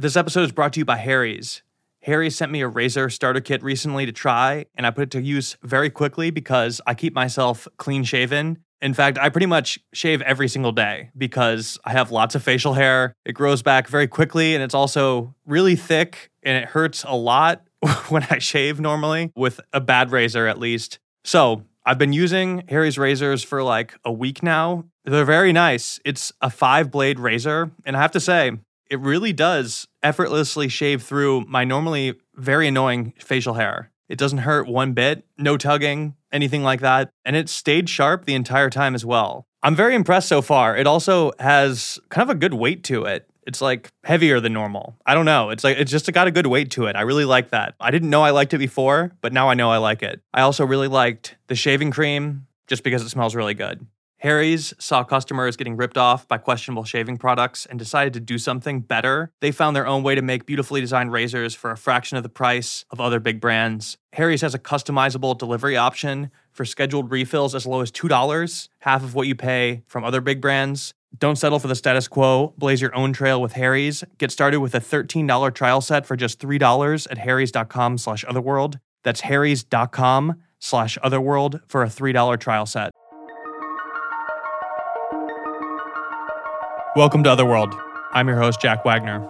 This episode is brought to you by Harry's. Harry sent me a razor starter kit recently to try, and I put it to use very quickly because I keep myself clean shaven. In fact, I pretty much shave every single day because I have lots of facial hair. It grows back very quickly, and it's also really thick, and it hurts a lot when I shave normally, with a bad razor at least. So, I've been using Harry's razors for like a week now. They're very nice. It's a five blade razor, and I have to say, it really does effortlessly shave through my normally very annoying facial hair. It doesn't hurt one bit, no tugging, anything like that. And it stayed sharp the entire time as well. I'm very impressed so far. It also has kind of a good weight to it. It's like heavier than normal. I don't know. It's like it's just got a good weight to it. I really like that. I didn't know I liked it before, but now I know I like it. I also really liked the shaving cream just because it smells really good. Harry's saw customers getting ripped off by questionable shaving products and decided to do something better. They found their own way to make beautifully designed razors for a fraction of the price of other big brands. Harry's has a customizable delivery option for scheduled refills as low as $2, half of what you pay from other big brands. Don't settle for the status quo. Blaze your own trail with Harry's. Get started with a $13 trial set for just $3 at harrys.com slash otherworld. That's harrys.com slash otherworld for a $3 trial set. Welcome to Otherworld. I'm your host, Jack Wagner.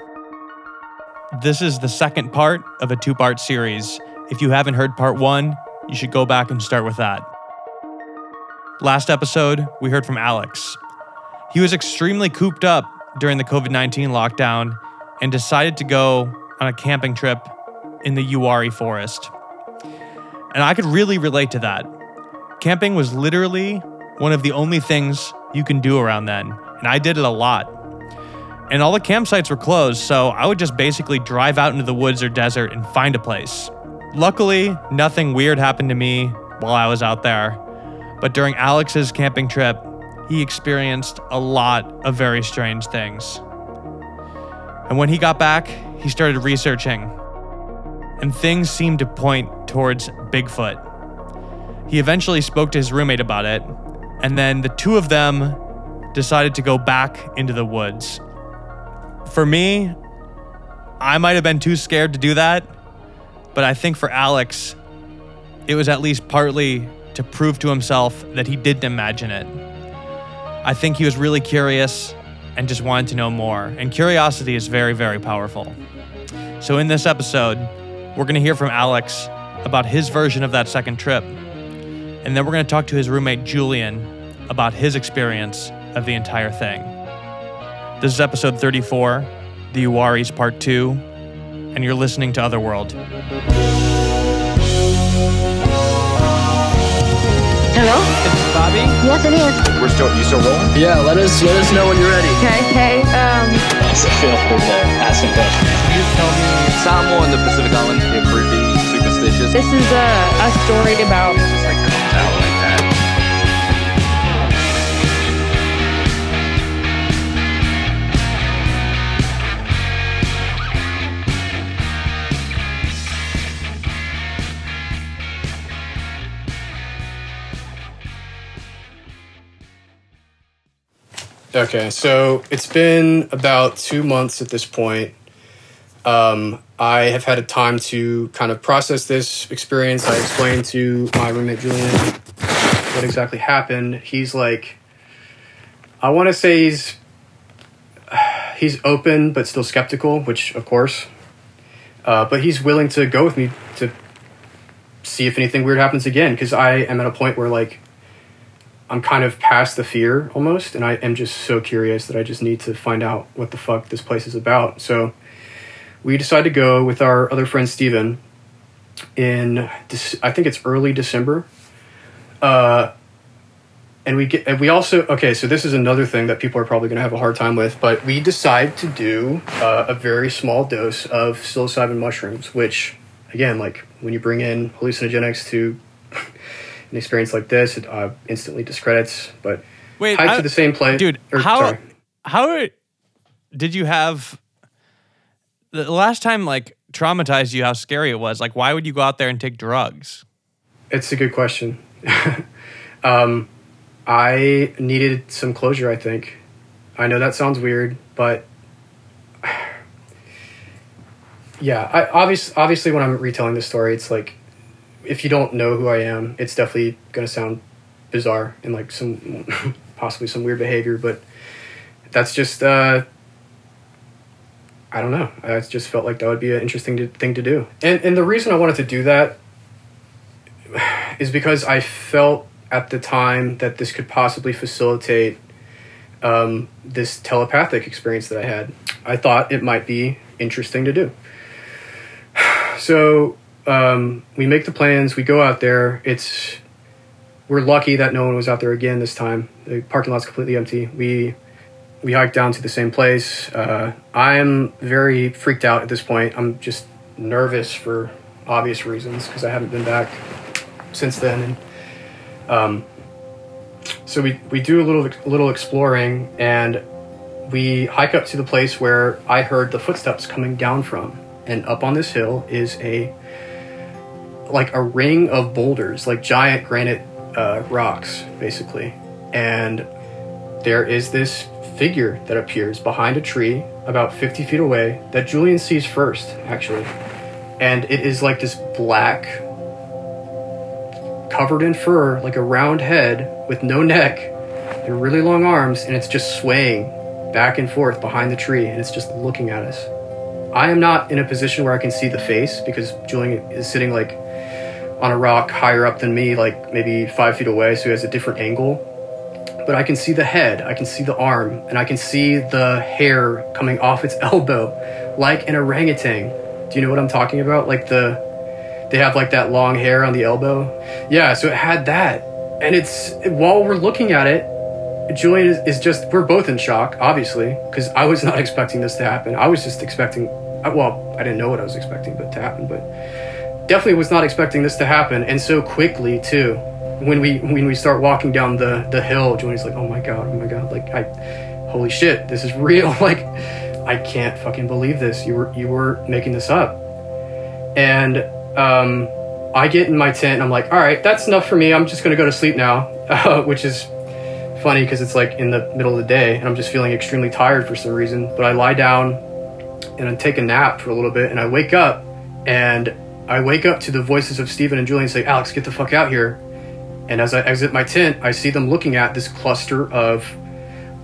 This is the second part of a two part series. If you haven't heard part one, you should go back and start with that. Last episode, we heard from Alex. He was extremely cooped up during the COVID 19 lockdown and decided to go on a camping trip in the Uwharrie forest. And I could really relate to that. Camping was literally one of the only things you can do around then and I did it a lot. And all the campsites were closed, so I would just basically drive out into the woods or desert and find a place. Luckily, nothing weird happened to me while I was out there, but during Alex's camping trip, he experienced a lot of very strange things. And when he got back, he started researching, and things seemed to point towards Bigfoot. He eventually spoke to his roommate about it, and then the two of them decided to go back into the woods. For me, I might have been too scared to do that, but I think for Alex, it was at least partly to prove to himself that he didn't imagine it. I think he was really curious and just wanted to know more, and curiosity is very, very powerful. So, in this episode, we're going to hear from Alex about his version of that second trip, and then we're going to talk to his roommate Julian about his experience of the entire thing. This is episode 34, The Uwharries Part 2, and you're listening to Otherworld. Hello? It's Bobby? Yes, it is. We're still you still rolling? Yeah, let us let us know when you're ready. Okay, okay. Um, That's a feel for the asking questions. You tell me. Samoa and the Pacific Islands get pretty superstitious. this is a, a story about just like comes out Okay, so it's been about two months at this point. Um, I have had a time to kind of process this experience. I explained to my roommate Julian what exactly happened. He's like, I want to say he's he's open but still skeptical, which of course, uh, but he's willing to go with me to see if anything weird happens again because I am at a point where like I'm kind of past the fear almost, and I am just so curious that I just need to find out what the fuck this place is about. So we decide to go with our other friend Steven in I think it's early December. Uh, and we get and we also okay. So this is another thing that people are probably going to have a hard time with, but we decide to do uh, a very small dose of psilocybin mushrooms, which again, like when you bring in hallucinogenics to an experience like this, it uh, instantly discredits. But Wait, I- to the same place, dude. or, how sorry. how did you have the last time like traumatized you? How scary it was? Like, why would you go out there and take drugs? It's a good question. um, I needed some closure. I think. I know that sounds weird, but yeah, I obviously obviously when I'm retelling the story, it's like if you don't know who I am, it's definitely gonna sound bizarre and like some possibly some weird behavior, but that's just uh, I don't know. I just felt like that would be an interesting to, thing to do, and and the reason I wanted to do that is because I felt at the time that this could possibly facilitate um, this telepathic experience that I had. I thought it might be interesting to do. So um, we make the plans. We go out there. It's we're lucky that no one was out there again this time. The parking lot's completely empty. We we hike down to the same place. Uh, I'm very freaked out at this point. I'm just nervous for obvious reasons because I haven't been back since then. And um, so we we do a little a little exploring and we hike up to the place where I heard the footsteps coming down from. And up on this hill is a like a ring of boulders, like giant granite uh, rocks, basically. And there is this figure that appears behind a tree about 50 feet away that Julian sees first, actually. And it is like this black, covered in fur, like a round head with no neck and really long arms, and it's just swaying back and forth behind the tree, and it's just looking at us. I am not in a position where I can see the face because Julian is sitting like on a rock higher up than me, like maybe five feet away, so he has a different angle. But I can see the head, I can see the arm, and I can see the hair coming off its elbow, like an orangutan. Do you know what I'm talking about? Like the they have like that long hair on the elbow. Yeah, so it had that, and it's while we're looking at it, Julian is, is just we're both in shock, obviously, because I was not expecting this to happen. I was just expecting, well, I didn't know what I was expecting, but to happen, but definitely was not expecting this to happen, and so quickly too. When we when we start walking down the the hill, Julian's like, "Oh my god, oh my god!" Like, I, holy shit, this is real. Like, I can't fucking believe this. You were you were making this up, and um, I get in my tent and I'm like, all right, that's enough for me. I'm just gonna go to sleep now, uh, which is funny because it's like in the middle of the day and I'm just feeling extremely tired for some reason. But I lie down and I take a nap for a little bit and I wake up and I wake up to the voices of Stephen and Julian say, Alex, get the fuck out here. And as I exit my tent, I see them looking at this cluster of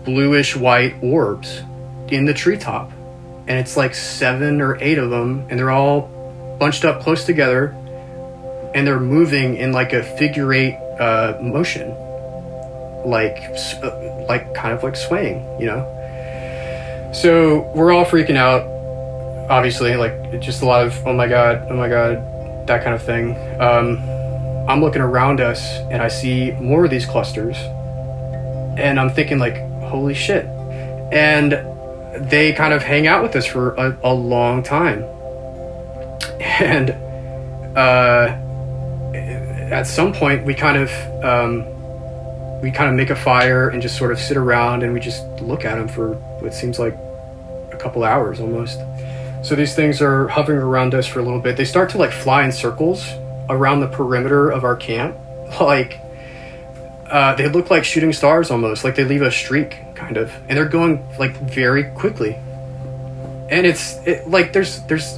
bluish white orbs in the treetop. And it's like seven or eight of them, and they're all bunched up close together, and they're moving in like a figure eight uh, motion, like uh, like kind of like swaying, you know. So we're all freaking out, obviously, like just a lot of oh my god, oh my god, that kind of thing. Um, I'm looking around us and I see more of these clusters, and I'm thinking like, holy shit, and they kind of hang out with us for a, a long time, and uh, at some point we kind of um, we kind of make a fire and just sort of sit around and we just look at them for what seems like a couple hours almost. So these things are hovering around us for a little bit. They start to like fly in circles around the perimeter of our camp. Like uh, they look like shooting stars almost, like they leave a streak kind of, and they're going like very quickly. And it's it, like there's there's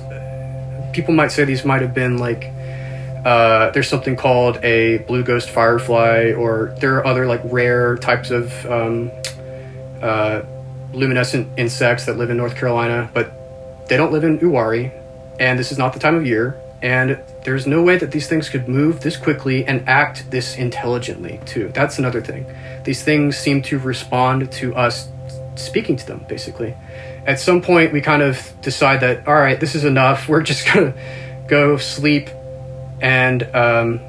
people might say these might have been like uh, there's something called a blue ghost firefly, or there are other like rare types of um, uh, luminescent insects that live in North Carolina, but they don't live in Uwharrie, and this is not the time of year. And there's no way that these things could move this quickly and act this intelligently, too. That's another thing. These things seem to respond to us speaking to them, basically. At some point, we kind of decide that, all right, this is enough. We're just gonna go sleep and um,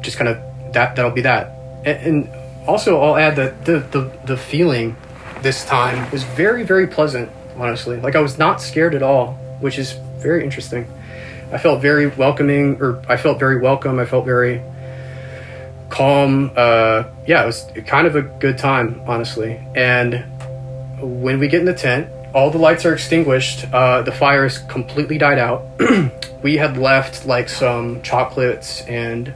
just kind of that that'll be that. And, and also, I'll add that the, the the feeling this time was very very pleasant. Honestly, like I was not scared at all, which is very interesting. I felt very welcoming, or I felt very welcome. I felt very calm. Uh, yeah, it was kind of a good time, honestly. And when we get in the tent, all the lights are extinguished. Uh, the fire is completely died out. we had left like some chocolates and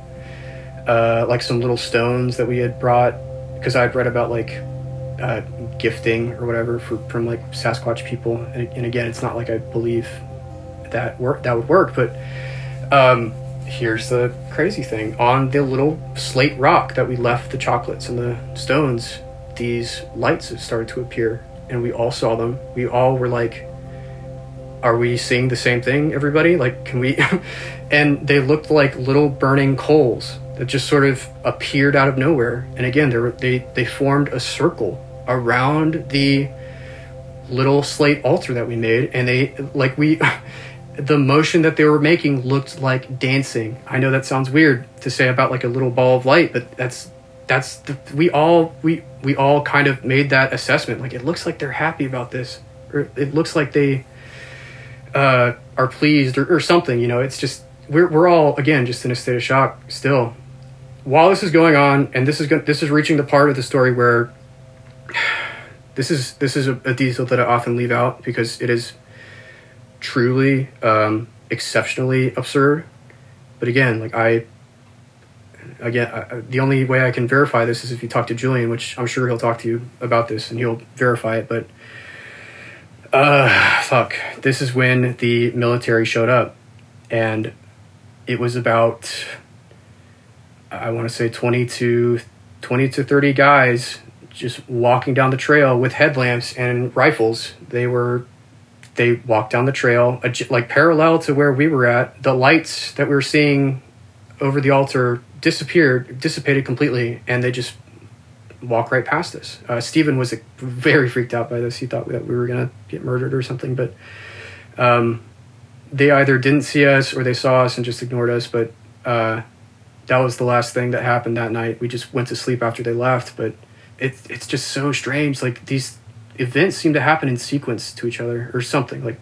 uh, like some little stones that we had brought because I had read about like uh, gifting or whatever for, from like Sasquatch people. And, and again, it's not like I believe that work that would work. But um, here's the crazy thing: on the little slate rock that we left the chocolates and the stones, these lights started to appear, and we all saw them. We all were like, "Are we seeing the same thing, everybody? Like, can we?" and they looked like little burning coals that just sort of appeared out of nowhere. And again, they were, they they formed a circle around the little slate altar that we made, and they like we. the motion that they were making looked like dancing. I know that sounds weird to say about like a little ball of light, but that's that's the, we all we we all kind of made that assessment. Like it looks like they're happy about this, or it looks like they uh, are pleased or, or something. You know, it's just we're we're all again just in a state of shock still. While this is going on, and this is go- this is reaching the part of the story where this is this is a, a detail that I often leave out because it is truly um, exceptionally absurd. But again, like I, again, I, the only way I can verify this is if you talk to Julian, which I'm sure he'll talk to you about this and he'll verify it. But uh, fuck, this is when the military showed up, and it was about I want to say 20 to 20 to 30 guys just walking down the trail with headlamps and rifles. They were they walked down the trail like parallel to where we were at. The lights that we were seeing over the altar disappeared, dissipated completely, and they just walk right past us. Uh, Stephen was very freaked out by this. He thought that we were gonna get murdered or something, but um, they either didn't see us or they saw us and just ignored us. But uh, that was the last thing that happened that night. We just went to sleep after they left, but it, it's just so strange. Like these events seem to happen in sequence to each other or something. Like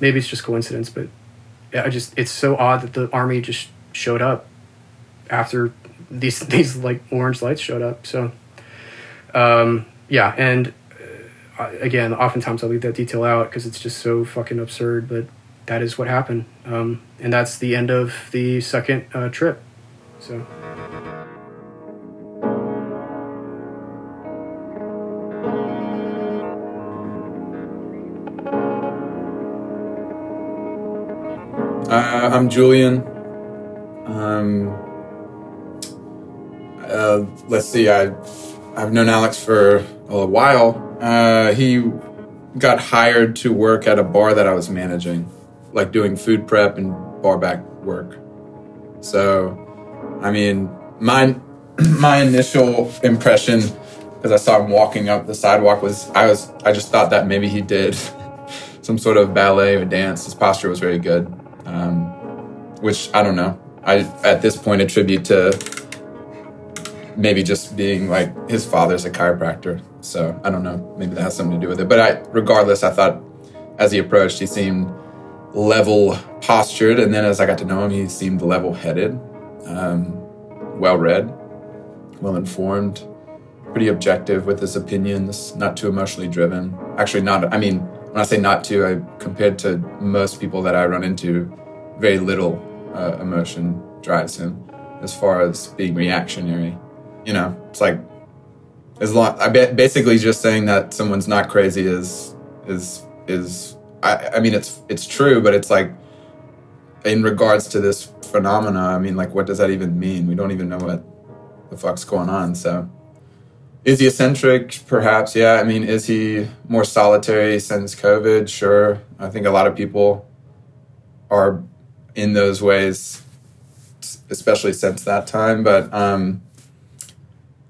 maybe it's just coincidence, but yeah, I just it's so odd that the army just showed up after these these like orange lights showed up. So um, yeah, and uh, again, oftentimes I leave that detail out because it's just so fucking absurd, but that is what happened, um, and that's the end of the second uh, trip. So. Uh, I'm Julian. Um, uh, let's see. I I've known Alex for a while. Uh, he got hired to work at a bar that I was managing, like doing food prep and bar back work. So, I mean, my my initial impression, because I saw him walking up the sidewalk, was I was I just thought that maybe he did some sort of ballet or dance. His posture was very good um, which I don't know. I at this point attribute to maybe just being like his father's a chiropractor, so I don't know. Maybe that has something to do with it. But I, regardless, I thought as he approached, he seemed level postured, and then as I got to know him, he seemed level headed, um, well read, well informed, pretty objective with his opinions, not too emotionally driven. Actually, not. I mean, when I say not to, I compared to most people that I run into, very little uh, emotion drives him as far as being reactionary. You know, it's like as long I ba- basically just saying that someone's not crazy is is is I, I mean it's it's true, but it's like in regards to this phenomena, I mean like what does that even mean? We don't even know what the fuck's going on. So is he eccentric? Perhaps, yeah. I mean, is he more solitary since COVID? Sure. I think a lot of people are in those ways, especially since that time. But, um,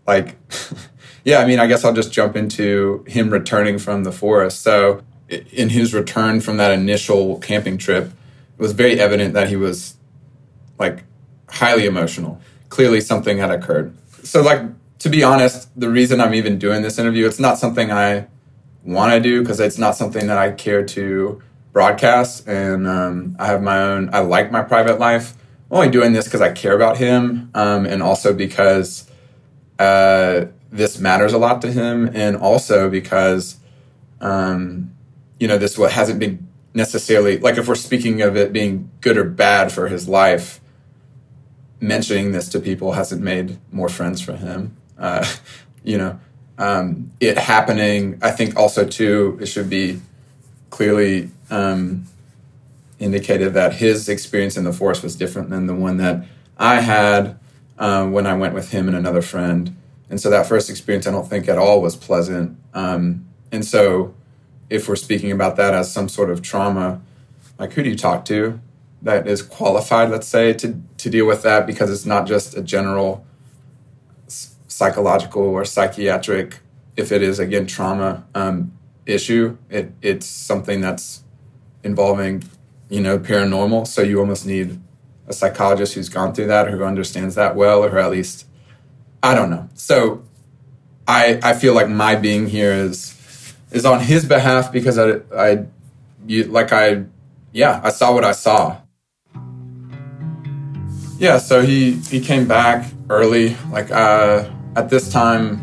like, yeah, I mean, I guess I'll just jump into him returning from the forest. So, in his return from that initial camping trip, it was very evident that he was like highly emotional. Clearly, something had occurred. So, like, to be honest, the reason I'm even doing this interview, it's not something I want to do because it's not something that I care to broadcast. And um, I have my own, I like my private life. I'm only doing this because I care about him um, and also because uh, this matters a lot to him. And also because, um, you know, this what hasn't been necessarily like if we're speaking of it being good or bad for his life mentioning this to people hasn't made more friends for him uh, you know, um, it happening. I think also too, it should be clearly um, indicated that his experience in the forest was different than the one that I had um, when I went with him and another friend. And so that first experience, I don't think at all was pleasant. Um, and so, if we're speaking about that as some sort of trauma, like who do you talk to that is qualified, let's say, to, to deal with that because it's not just a general psychological or psychiatric, if it is again trauma um, issue, it, it's something that's involving, you know, paranormal. So you almost need a psychologist who's gone through that, who understands that well, or at least, I don't know. So I I feel like my being here is is on his behalf because I I you, like I yeah I saw what I saw. Yeah, so he he came back early, like uh, at this time,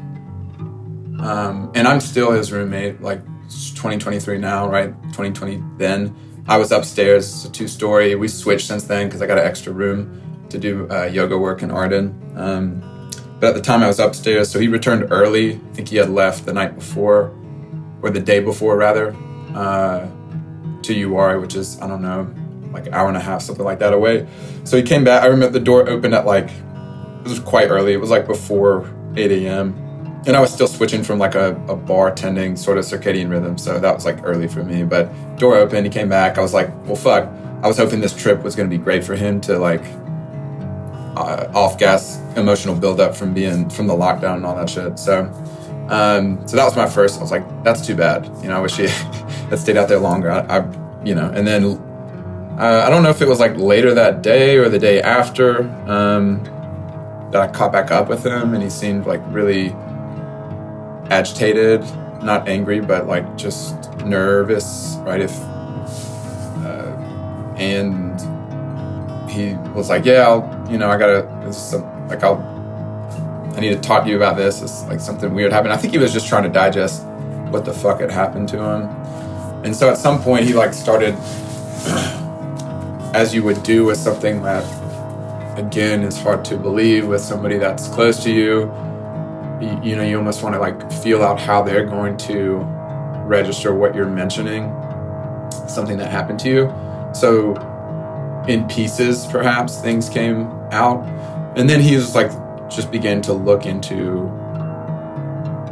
um, and I'm still his roommate. Like 2023 now, right? 2020 then. I was upstairs, it's a two story. We switched since then because I got an extra room to do uh, yoga work in Arden. Um, but at the time I was upstairs, so he returned early. I think he had left the night before, or the day before rather, uh, to Uwharrie, which is I don't know, like an hour and a half, something like that away. So he came back. I remember the door opened at like it was quite early. It was like before 8 a.m. And I was still switching from like a, a bartending sort of circadian rhythm, so that was like early for me. But door opened, he came back. I was like, well, fuck. I was hoping this trip was going to be great for him to like uh, off gas emotional buildup from being from the lockdown and all that shit. So, um, so that was my first. I was like, that's too bad. You know, I wish he had stayed out there longer. I, I you know, and then uh, I don't know if it was like later that day or the day after um, I caught back up with him, and he seemed like really agitated, not angry, but like just nervous, right? If uh, and he was like, "Yeah, I'll, you know, I gotta, some, like, I'll, I need to talk to you about this. It's like something weird happened." I think he was just trying to digest what the fuck had happened to him, and so at some point he like started, as you would do with something that, again, is hard to believe with somebody that's close to you. You, you know, you almost want to like feel out how they're going to register what you're mentioning, something that happened to you. So in pieces, perhaps things came out, and then he was like, just began to look into,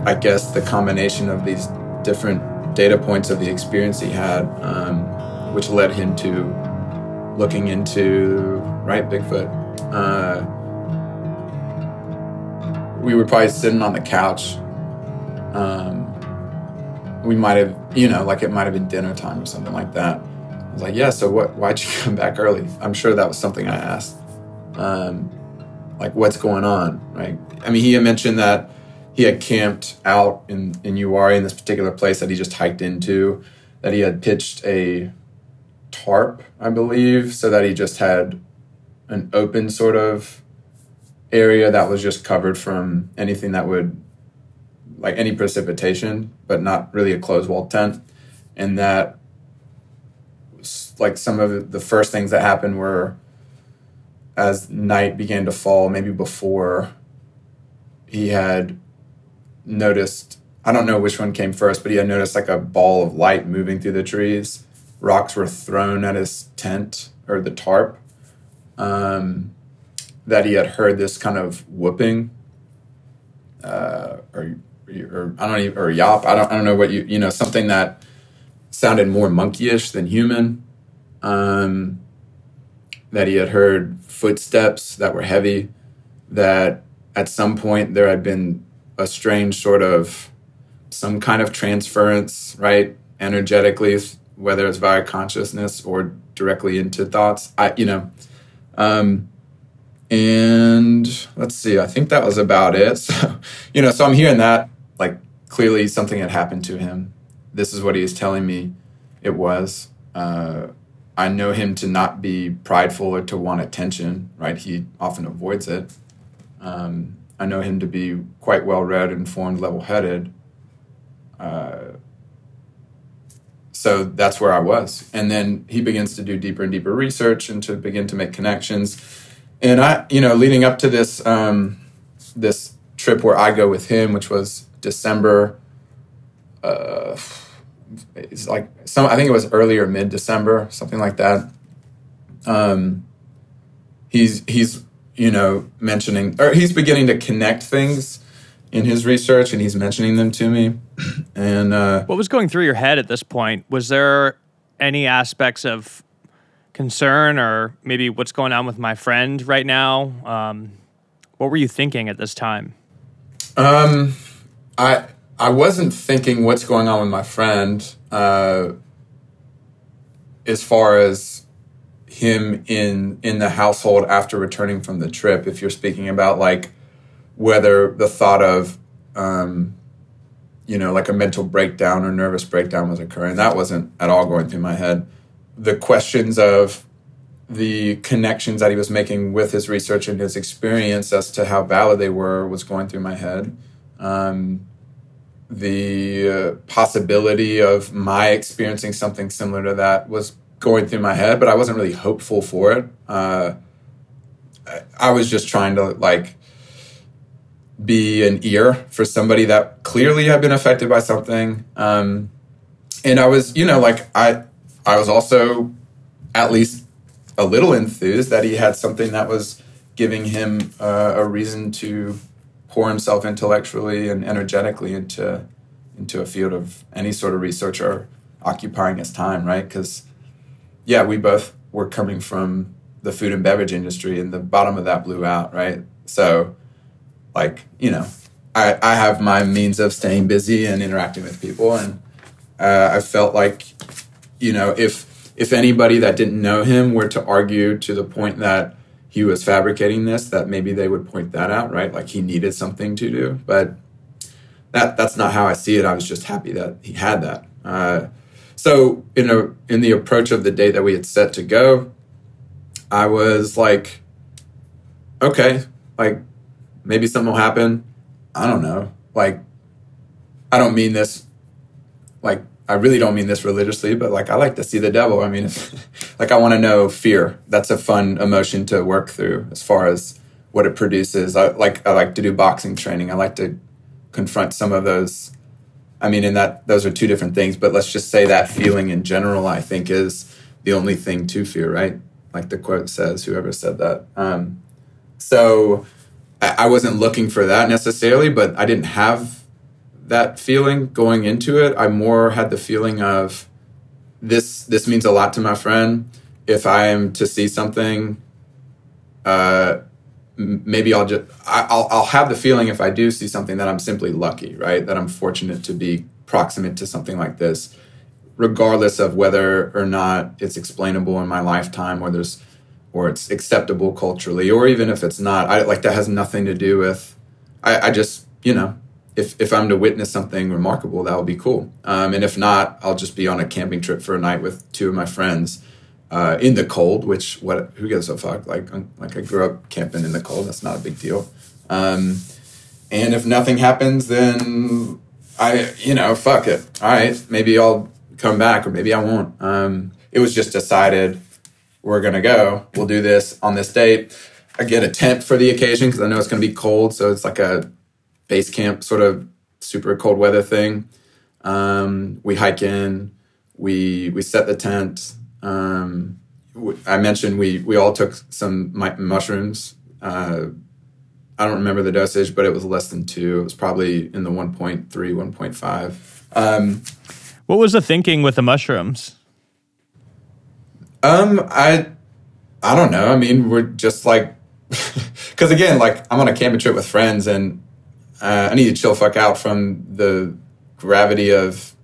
I guess, the combination of these different data points of the experience he had, um, which led him to looking into right Bigfoot. Uh, we were probably sitting on the couch. Um, we might have, you know, like it might have been dinner time or something like that. I was like, yeah, so what, why'd you come back early? I'm sure that was something I asked. Um, like, what's going on, right? I mean, he had mentioned that he had camped out in, in Uwharrie in this particular place that he just hiked into, that he had pitched a tarp, I believe, so that he just had an open sort of area that was just covered from anything that would, like any precipitation, but not really a closed wall tent. And that like some of the first things that happened were as night began to fall, maybe before he had noticed, I don't know which one came first, but he had noticed like a ball of light moving through the trees. Rocks were thrown at his tent or the tarp. Um, that he had heard this kind of whooping, uh, or, or I don't even, or yop. I don't, I don't know what you, you know, something that sounded more monkeyish than human. Um, that he had heard footsteps that were heavy, that at some point there had been a strange sort of some kind of transference, right? Energetically, whether it's via consciousness or directly into thoughts. I, you know, um, and let's see, I think that was about it. So, you know, so I'm hearing that like clearly something had happened to him. This is what he is telling me it was. Uh, I know him to not be prideful or to want attention, right? He often avoids it. Um, I know him to be quite well read, informed, level headed. Uh, so that's where I was. And then he begins to do deeper and deeper research and to begin to make connections. And I, you know, leading up to this, um, this trip where I go with him, which was December, uh, it's like some, I think it was earlier mid December, something like that. um, he's he's you know mentioning or he's beginning to connect things in his research, and he's mentioning them to me. And uh, What was going through your head at this point? Was there any aspects of concern or maybe what's going on with my friend right now? Um, what were you thinking at this time? Um, I I wasn't thinking what's going on with my friend uh, as far as him in in the household after returning from the trip. If you're speaking about like whether the thought of um, you know like a mental breakdown or nervous breakdown was occurring, that wasn't at all going through my head. The questions of the connections that he was making with his research and his experience as to how valid they were was going through my head. Um, the uh, possibility of my experiencing something similar to that was going through my head, but I wasn't really hopeful for it. Uh, I, I was just trying to like be an ear for somebody that clearly had been affected by something. Um, and I was, you know, like I, I was also at least a little enthused that he had something that was giving him uh, a reason to pour himself intellectually and energetically into into a field of any sort of research or occupying his time, right? Because yeah, we both were coming from the food and beverage industry, and the bottom of that blew out, right? So, like you know, I I have my means of staying busy and interacting with people, and uh, I felt like you know if if anybody that didn't know him were to argue to the point that he was fabricating this, that maybe they would point that out, right? Like he needed something to do, but that that's not how I see it. I was just happy that he had that. Uh, so in a in the approach of the day that we had set to go, I was like, okay, like maybe something will happen. I don't know. Like, I don't mean this like I really don't mean this religiously, but like I like to see the devil. I mean, like I want to know fear. That's a fun emotion to work through as far as what it produces. I like I like to do boxing training. I like to confront some of those. I mean, in that those are two different things, but let's just say that feeling in general, I think, is the only thing to fear, right? Like the quote says, whoever said that. Um, so I, wasn't looking for that necessarily, but I didn't have that feeling going into it. I more had the feeling of this. This means a lot to my friend. If I am to see something, uh, maybe I'll just I, I'll I'll have the feeling if I do see something that I'm simply lucky, right? That I'm fortunate to be proximate to something like this, regardless of whether or not it's explainable in my lifetime, or there's or it's acceptable culturally, or even if it's not. I like that has nothing to do with. I, I just you know if if I'm to witness something remarkable, that would be cool. Um, and if not, I'll just be on a camping trip for a night with two of my friends uh, in the cold. Which what who gives a fuck? Like um, like I grew up camping in the cold. That's not a big deal. Um, and if nothing happens, then I you know fuck it. All right, maybe I'll come back, or maybe I won't. Um, it was just decided we're gonna go. We'll do this on this date. I get a tent for the occasion because I know it's gonna be cold, so it's like a base camp sort of super cold weather thing. Um, we hike in, we we set the tent. Um, I mentioned we we all took some mushrooms. Uh, I don't remember the dosage, but it was less than two. It was probably in the 1.3, 1.5. Um, What was the thinking with the mushrooms? Um, I, I don't know. I mean, we're just like, because again, like I'm on a camping trip with friends, and uh, I need to chill fuck out from the gravity of,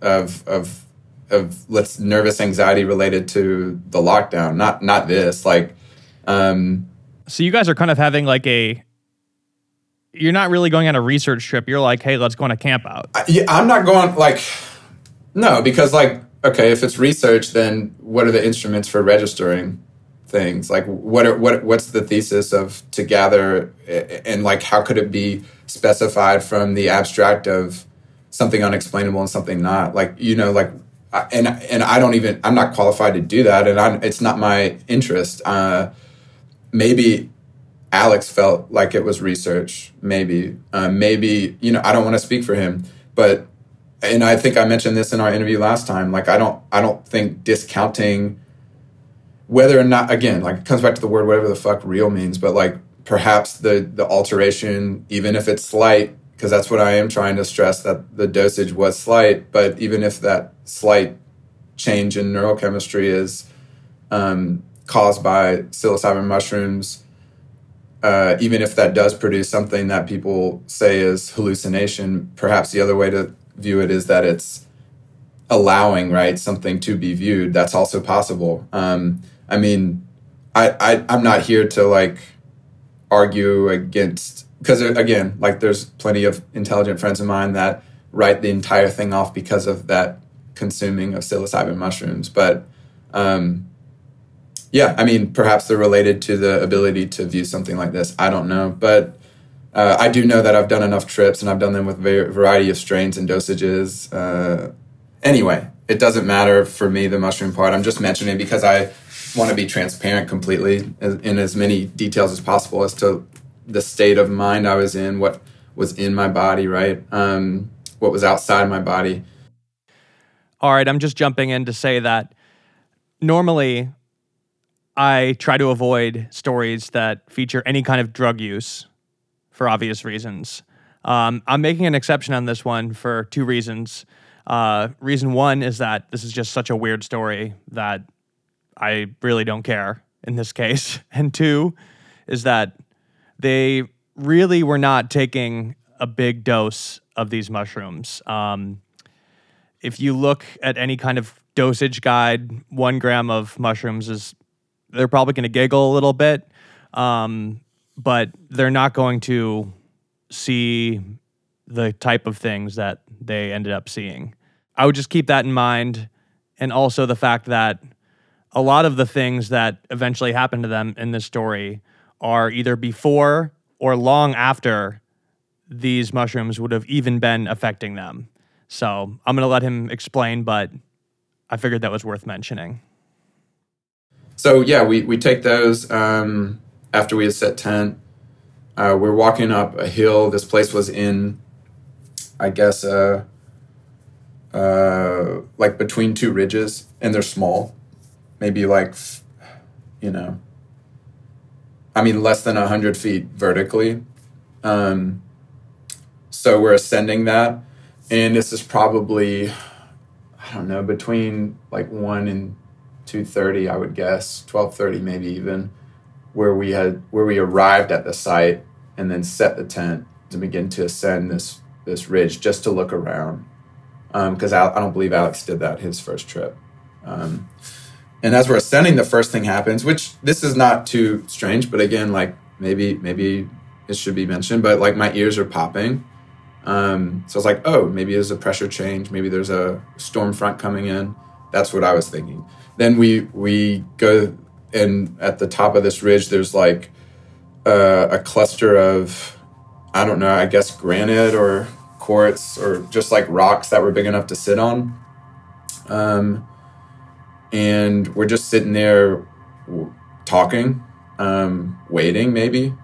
of of of let's nervous anxiety related to the lockdown. Not not this. Like, um, So you guys are kind of having like a. You're not really going on a research trip. You're like, hey, let's go on a camp out. I- yeah, I'm not going like, no, because like, okay, if it's research, then what are the instruments for registering things? Like, what are what what's the thesis of to gather, and like, how could it be specified from the abstract of something unexplainable and something not? Like, you know, like, and and I don't even I'm not qualified to do that, and I, it's not my interest. Uh, maybe Alex felt like it was research. Maybe, uh, maybe you know, I don't want to speak for him, but and I think I mentioned this in our interview last time. Like, I don't, I don't think discounting whether or not again like it comes back to the word whatever the fuck real means but like perhaps the the alteration even if it's slight because that's what i am trying to stress that the dosage was slight but even if that slight change in neurochemistry is um, caused by psilocybin mushrooms uh, even if that does produce something that people say is hallucination perhaps the other way to view it is that it's allowing right something to be viewed that's also possible. Um, i mean I, I i'm not here to like argue against because again like there's plenty of intelligent friends of mine that write the entire thing off because of that consuming of psilocybin mushrooms. But um, yeah i mean perhaps they're related to the ability to view something like this. I don't know. But uh, i do know that i've done enough trips and i've done them with a variety of strains and dosages uh, anyway, it doesn't matter for me the mushroom part. I'm just mentioning because I want to be transparent completely in as many details as possible as to the state of mind I was in, what was in my body, right? Um, what was outside my body. All right, I'm just jumping in to say that normally I try to avoid stories that feature any kind of drug use for obvious reasons. Um, I'm making an exception on this one for two reasons. Uh, reason one is that this is just such a weird story that I really don't care in this case. And two is that they really were not taking a big dose of these mushrooms. Um, if you look at any kind of dosage guide, one gram of mushrooms is, they're probably going to giggle a little bit, um, but they're not going to see the type of things that they ended up seeing. I would just keep that in mind. And also the fact that a lot of the things that eventually happened to them in this story are either before or long after these mushrooms would have even been affecting them. So I'm going to let him explain, but I figured that was worth mentioning. So yeah, we, we take those um, after we had set tent. Uh, we're walking up a hill. This place was in, I guess, uh, uh, like between two ridges, and they're small, maybe like, you know, I mean, less than 100 feet vertically. Um, so we're ascending that, and this is probably, I don't know, between like 1 and 2.30, I would guess, 12.30 maybe even, where we had, where we arrived at the site and then set the tent to begin to ascend this, this ridge just to look around because um, I don't believe Alex did that his first trip. Um, and as we're ascending, the first thing happens, which this is not too strange, but again, like maybe maybe it should be mentioned, but like my ears are popping. Um, so I was like, oh, maybe there's a pressure change, maybe there's a storm front coming in. That's what I was thinking. Then we we go and at the top of this ridge, there's like uh, a cluster of I don't know, I guess granite or quartz or just like rocks that were big enough to sit on. Um, and we're just sitting there talking, um, waiting, maybe,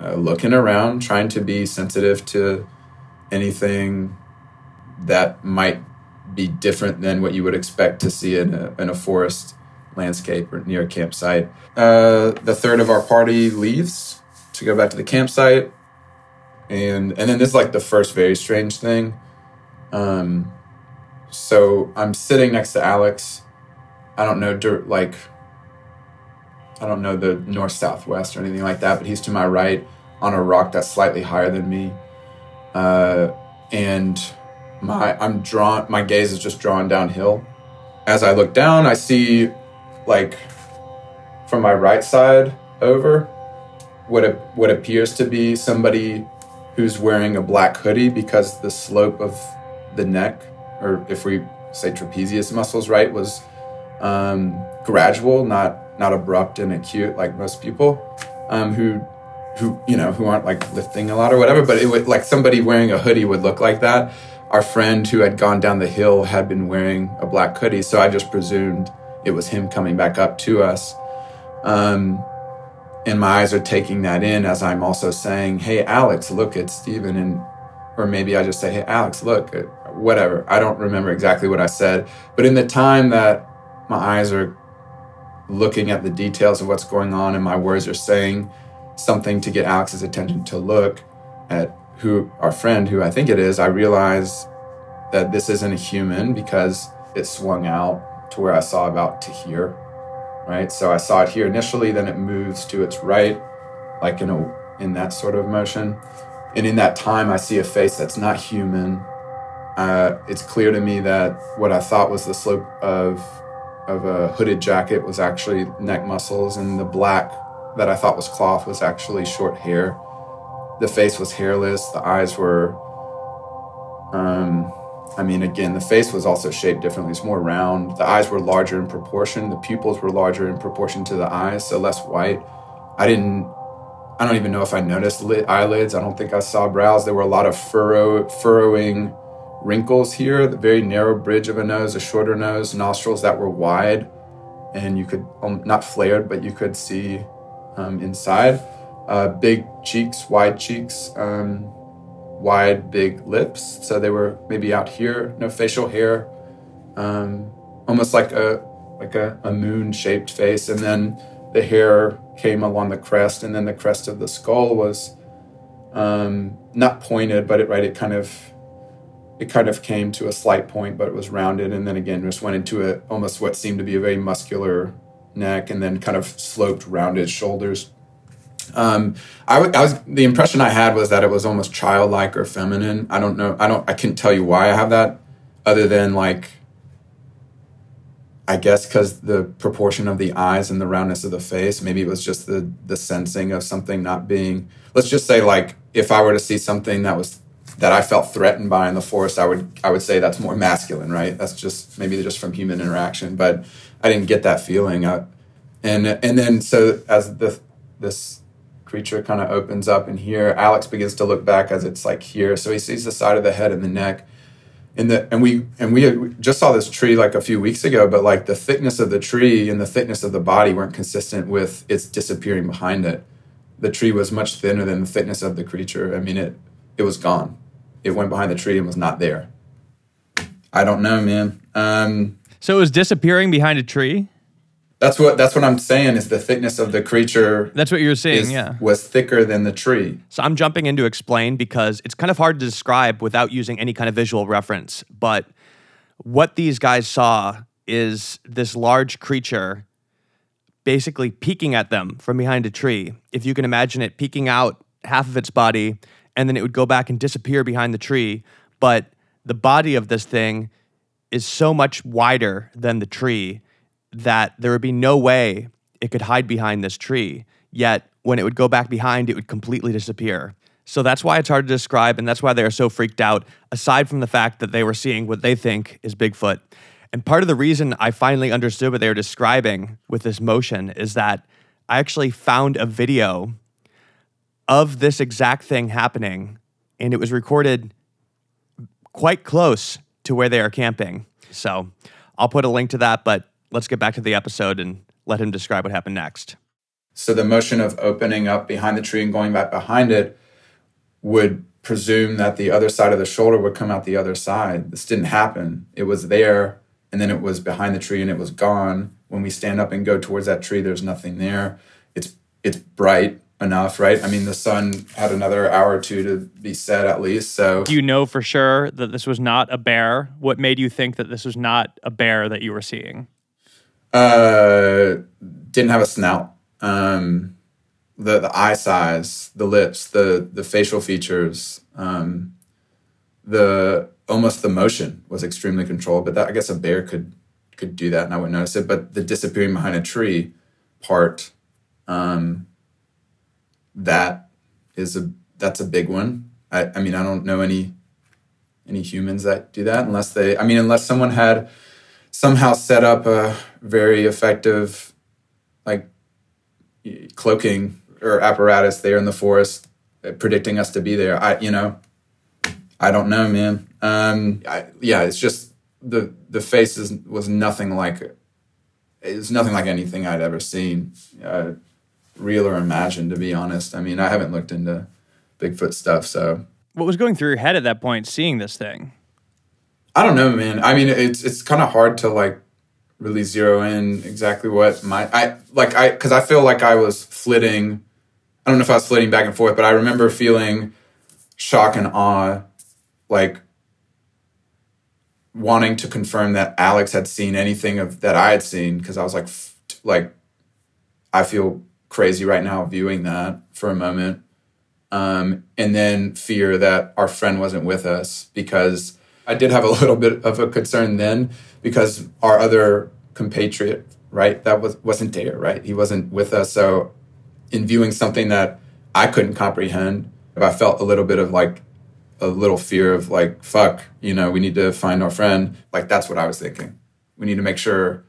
uh, looking around, trying to be sensitive to anything that might be different than what you would expect to see in a, in a forest landscape or near a campsite. Uh, the third of our party leaves to go back to the campsite. And and then this is like the first very strange thing. Um so i'm sitting next to alex. I don't know like i don't know the north southwest or anything like that but he's to my right on a rock that's slightly higher than me. Uh and my i'm drawn my gaze is just drawn downhill. As i look down i see like from my right side over what it, what appears to be somebody who's wearing a black hoodie because the slope of the neck, or if we say trapezius muscles, right, was um, gradual, not not abrupt and acute like most people um, who who you know who aren't like lifting a lot or whatever. But it would like somebody wearing a hoodie would look like that. Our friend who had gone down the hill had been wearing a black hoodie, so I just presumed it was him coming back up to us. Um, and my eyes are taking that in as I'm also saying, "Hey, Alex, look at Stephen," and or maybe I just say, "Hey, Alex, look," whatever. I don't remember exactly what I said, but in the time that my eyes are looking at the details of what's going on, and my words are saying something to get Alex's attention to look at who our friend, who I think it is. I realize that this isn't a human because it swung out to where I saw about to here, right? So I saw it here initially, then it moves to its right, like in a in that sort of motion. And in that time, I see a face that's not human. Uh, it's clear to me that what I thought was the slope of of a hooded jacket was actually neck muscles, and the black that I thought was cloth was actually short hair. The face was hairless. The eyes were, um, I mean, again, the face was also shaped differently. It's more round. The eyes were larger in proportion. The pupils were larger in proportion to the eyes, so less white. I didn't. I don't even know if I noticed lit eyelids. I don't think I saw brows. There were a lot of furrow, furrowing wrinkles here. The very narrow bridge of a nose, a shorter nose, nostrils that were wide, and you could um, not flared, but you could see um, inside. Uh, big cheeks, wide cheeks, um, wide, big lips. So they were maybe out here. No facial hair, um, almost like a like a, a moon-shaped face, and then the hair came along the crest, and then the crest of the skull was um, not pointed, but it right it kind of it kind of came to a slight point, but it was rounded, and then again just went into a almost what seemed to be a very muscular neck, and then kind of sloped, rounded shoulders. Um, I, w- I was the impression I had was that it was almost childlike or feminine. I don't know. I don't. I couldn't tell you why I have that, other than like. I guess because the proportion of the eyes and the roundness of the face. Maybe it was just the the sensing of something not being. Let's just say like if I were to see something that was that I felt threatened by in the forest, I would I would say that's more masculine, right? That's just maybe just from human interaction, but I didn't get that feeling. I, and and then so as the this creature kind of opens up in here, Alex begins to look back as it's like here, so he sees the side of the head and the neck. And the and we and we, we just saw this tree like a few weeks ago, but like the thickness of the tree and the thickness of the body weren't consistent with its disappearing behind it. The tree was much thinner than the thickness of the creature. I mean, it it was gone. It went behind the tree and was not there. I don't know, man. Um, So it was disappearing behind a tree. That's what that's what I'm saying is the thickness of the creature That's what you're saying, is, yeah. was thicker than the tree. So I'm jumping in to explain because it's kind of hard to describe without using any kind of visual reference. But what these guys saw is this large creature basically peeking at them from behind a tree. If you can imagine it peeking out half of its body and then it would go back and disappear behind the tree. But the body of this thing is so much wider than the tree that there would be no way it could hide behind this tree. Yet when it would go back behind, it would completely disappear. So that's why it's hard to describe, and that's why they are so freaked out, aside from the fact that they were seeing what they think is Bigfoot. And part of the reason I finally understood what they were describing with this motion is that I actually found a video of this exact thing happening, and it was recorded quite close to where they are camping. So I'll put a link to that, but let's get back to the episode and let him describe what happened next. So the motion of opening up behind the tree and going back behind it would presume that the other side of the shoulder would come out the other side. This didn't happen. It was there and then it was behind the tree and it was gone. When we stand up and go towards that tree, there's nothing there. It's it's bright enough, right? I mean, the sun had another hour or two to be set at least. So Do you know for sure that this was not a bear? What made you think that this was not a bear that you were seeing? Uh didn't have a snout. Um the the eye size, the lips, the the facial features, um the almost the motion was extremely controlled, but that I guess a bear could could do that and I wouldn't notice it. But the disappearing behind a tree part, um that is a that's a big one. I, I mean I don't know any any humans that do that unless they I mean unless someone had somehow set up a very effective like cloaking or apparatus there in the forest uh, predicting us to be there. I you know i don't know man. Um I, yeah it's just the the face is, was nothing like it was nothing like anything i'd ever seen uh, real or imagined to be honest. I mean i haven't looked into bigfoot stuff so. What was going through your head at that point seeing this thing? I don't know, man. I mean, it's it's kind of hard to like really zero in exactly what my I like I because I feel like I was flitting. I don't know if I was flitting back and forth, but I remember feeling shock and awe, like wanting to confirm that Alex had seen anything of that I had seen because I was like, f- like, I feel crazy right now viewing that for a moment, um, and then fear that our friend wasn't with us because I did have a little bit of a concern then because our other compatriot, right, that was wasn't there, right, he wasn't with us, so in viewing something that I couldn't comprehend, I felt a little bit of like a little fear of like fuck you know we need to find our friend like that's what i was thinking. We need to make sure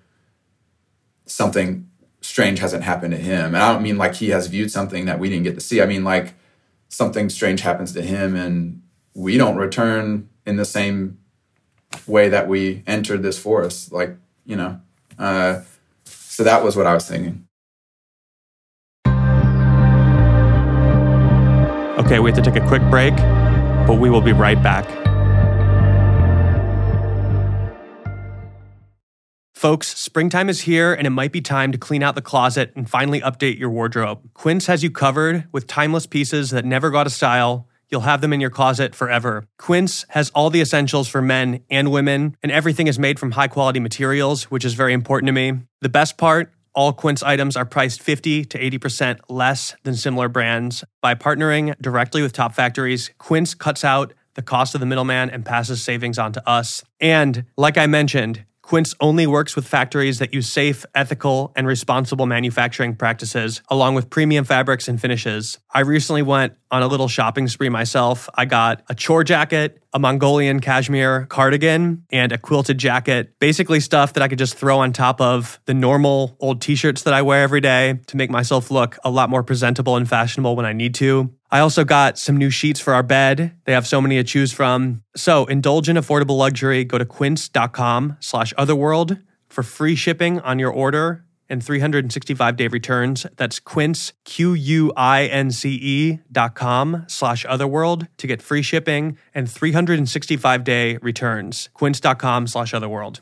something strange hasn't happened to him. And i don't mean like he has viewed something that we didn't get to see. I mean like something strange happens to him and we don't return in the same way that we entered this forest like you know uh, so that was what i was thinking Okay, we have to take a quick break, but we will be right back. Folks, springtime is here and it might be time to clean out the closet and finally update your wardrobe. Quince has you covered with timeless pieces that never got a style. You'll have them in your closet forever. Quince has all the essentials for men and women, and everything is made from high quality materials, which is very important to me. The best part all Quince items are priced 50 to 80% less than similar brands. By partnering directly with top factories, Quince cuts out the cost of the middleman and passes savings on to us. And like I mentioned, Quince only works with factories that use safe, ethical, and responsible manufacturing practices, along with premium fabrics and finishes. I recently went on a little shopping spree myself. I got a chore jacket, a Mongolian cashmere cardigan, and a quilted jacket. Basically, stuff that I could just throw on top of the normal old t shirts that I wear every day to make myself look a lot more presentable and fashionable when I need to. I also got some new sheets for our bed. They have so many to choose from. So indulge in affordable luxury. Go to quince.com slash otherworld for free shipping on your order and 365 day returns. That's quince, Q-U-I-N-C-E dot com slash otherworld to get free shipping and 365 day returns. Quince.com slash otherworld.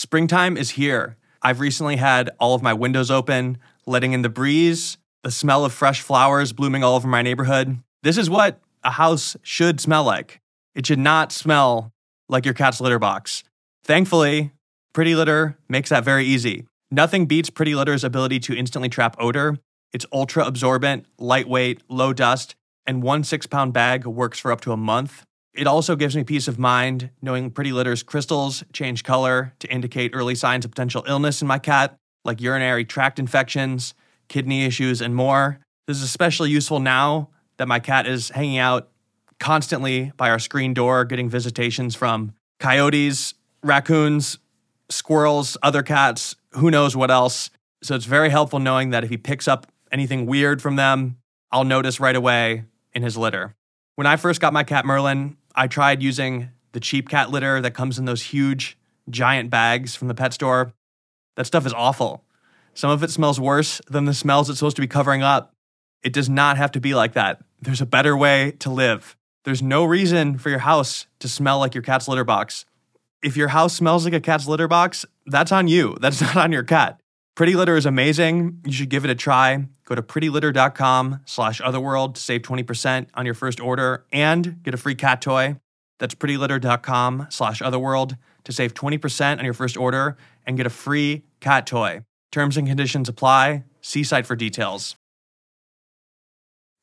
Springtime is here. I've recently had all of my windows open, letting in the breeze, the smell of fresh flowers blooming all over my neighborhood. This is what a house should smell like. It should not smell like your cat's litter box. Thankfully, Pretty Litter makes that very easy. Nothing beats Pretty Litter's ability to instantly trap odor. It's ultra absorbent, lightweight, low dust, and one six pound bag works for up to a month. It also gives me peace of mind knowing Pretty Litter's crystals change color to indicate early signs of potential illness in my cat, like urinary tract infections, kidney issues, and more. This is especially useful now that my cat is hanging out constantly by our screen door, getting visitations from coyotes, raccoons, squirrels, other cats, who knows what else. So it's very helpful knowing that if he picks up anything weird from them, I'll notice right away in his litter. When I first got my cat Merlin, I tried using the cheap cat litter that comes in those huge, giant bags from the pet store. That stuff is awful. Some of it smells worse than the smells it's supposed to be covering up. It does not have to be like that. There's a better way to live. There's no reason for your house to smell like your cat's litter box. If your house smells like a cat's litter box, that's on you. That's not on your cat. Pretty Litter is amazing. You should give it a try. Go to prettylitter.com slash otherworld to save 20% on your first order and get a free cat toy. That's prettylitter.com slash otherworld to save 20% on your first order and get a free cat toy. Terms and conditions apply. See site for details.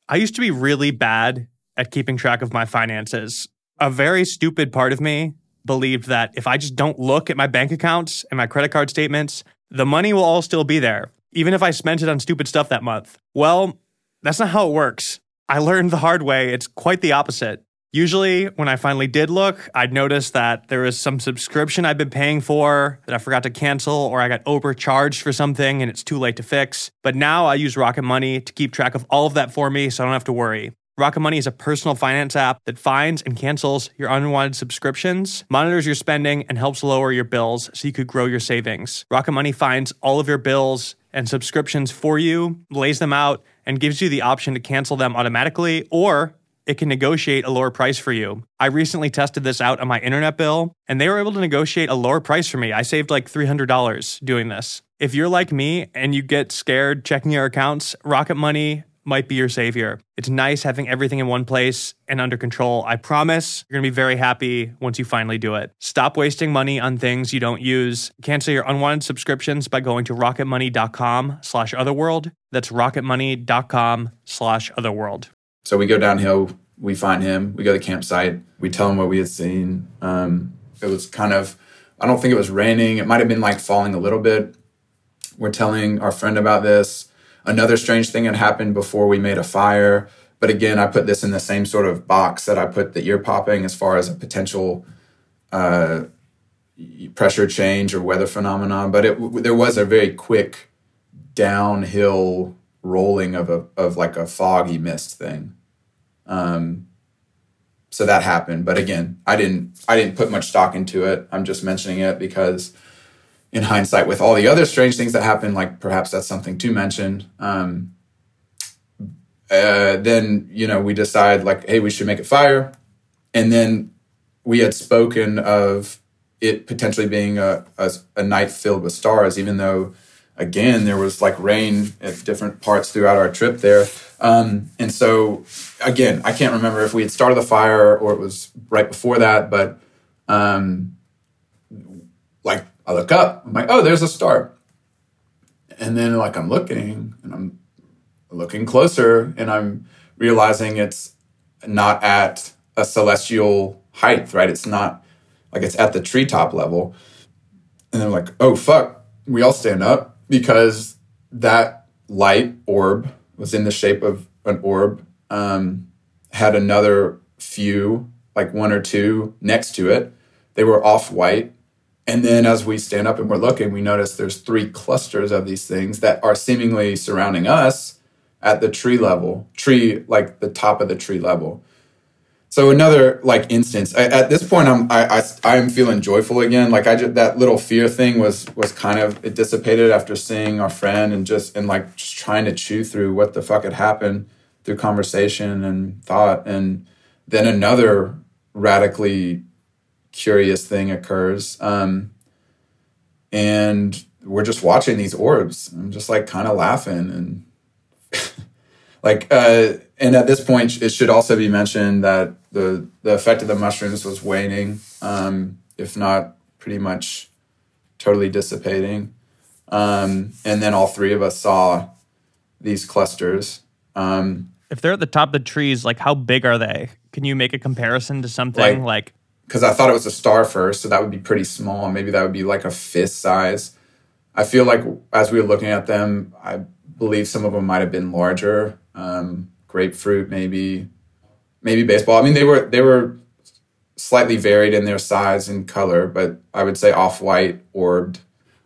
I used to be really bad at keeping track of my finances. A very stupid part of me believed that if I just don't look at my bank accounts and my credit card statements, the money will all still be there, even if I spent it on stupid stuff that month. Well, that's not how it works. I learned the hard way. It's quite the opposite. Usually, when I finally did look, I'd notice that there was some subscription I'd been paying for that I forgot to cancel, or I got overcharged for something and it's too late to fix. But now I use Rocket Money to keep track of all of that for me so I don't have to worry. Rocket Money is a personal finance app that finds and cancels your unwanted subscriptions, monitors your spending, and helps lower your bills so you could grow your savings. Rocket Money finds all of your bills and subscriptions for you, lays them out, and gives you the option to cancel them automatically or it can negotiate a lower price for you. I recently tested this out on my internet bill, and they were able to negotiate a lower price for me. I saved like $300 doing this. If you're like me and you get scared checking your accounts, Rocket Money might be your savior. It's nice having everything in one place and under control. I promise you're going to be very happy once you finally do it. Stop wasting money on things you don't use. Cancel your unwanted subscriptions by going to rocketmoney.com slash otherworld. That's rocketmoney.com slash otherworld. So we go downhill, we find him, we go to the campsite, we tell him what we had seen. Um, it was kind of, I don't think it was raining. It might have been like falling a little bit. We're telling our friend about this. Another strange thing had happened before we made a fire. But again, I put this in the same sort of box that I put the ear popping as far as a potential uh, pressure change or weather phenomenon. But it, there was a very quick downhill rolling of a of like a foggy mist thing. Um, so that happened, but again, I didn't I didn't put much stock into it. I'm just mentioning it because, in hindsight, with all the other strange things that happened, like perhaps that's something to mention. Um, uh, then you know we decide like, hey, we should make a fire, and then we had spoken of it potentially being a, a, a night filled with stars, even though again there was like rain at different parts throughout our trip there um, and so, again, I can't remember if we had started the fire or it was right before that, but um, like I look up, I'm like, oh, there's a star. And then, like, I'm looking and I'm looking closer and I'm realizing it's not at a celestial height, right? It's not like it's at the treetop level. And they're like, oh, fuck. We all stand up because that light orb was in the shape of an orb, um, had another few, like one or two next to it. They were off white. And then as we stand up and we're looking, we notice there's three clusters of these things that are seemingly surrounding us at the tree level, tree, like the top of the tree level. So another like instance. I, at this point, I'm I, I am feeling joyful again. Like I just that little fear thing was was kind of it dissipated after seeing our friend and just and like just trying to chew through what the fuck had happened through conversation and thought. And then another radically curious thing occurs, um, and we're just watching these orbs. I'm just like kind of laughing and like. uh and at this point, it should also be mentioned that the the effect of the mushrooms was waning, um, if not pretty much totally dissipating. Um, and then all three of us saw these clusters. Um, if they're at the top of the trees, like how big are they? Can you make a comparison to something like? Because I thought it was a star first, so that would be pretty small. Maybe that would be like a fist size. I feel like as we were looking at them, I believe some of them might have been larger. Um, grapefruit, maybe maybe baseball. I mean, they were they were slightly varied in their size and color, but I would say off white orbed.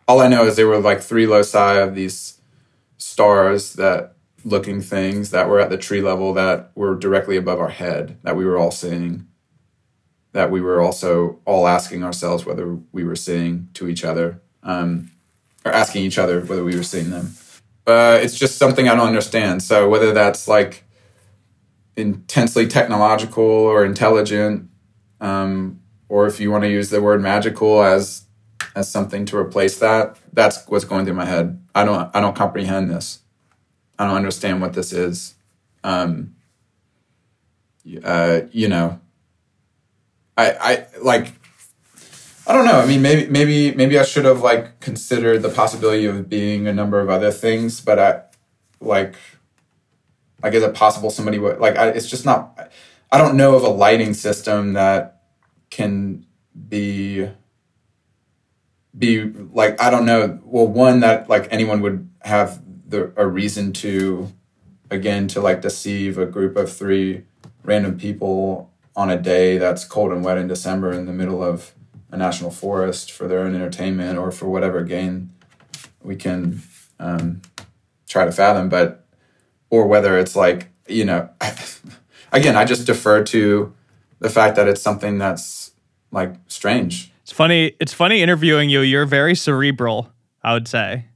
All I know is there were like three loci of these stars that looking things that were at the tree level that were directly above our head that we were all seeing. That we were also all asking ourselves whether we were seeing to each other, um, or asking each other whether we were seeing them. Uh, it's just something I don't understand. So whether that's like intensely technological or intelligent, um, or if you want to use the word magical as as something to replace that, that's what's going through my head. I don't I don't comprehend this. I don't understand what this is. Um, uh, you know, I I like. I don't know. I mean, maybe maybe maybe I should have like considered the possibility of being a number of other things, but I like like, is it possible somebody would like? I, it's just not. I don't know of a lighting system that can be be like I don't know. Well, one that like anyone would have the a reason to again to like deceive a group of three random people on a day that's cold and wet in December in the middle of a national forest for their own entertainment or for whatever gain we can um, try to fathom. But or whether it's like you know, again, I just defer to the fact that it's something that's like strange. It's funny. It's funny interviewing you. You're very cerebral, I would say,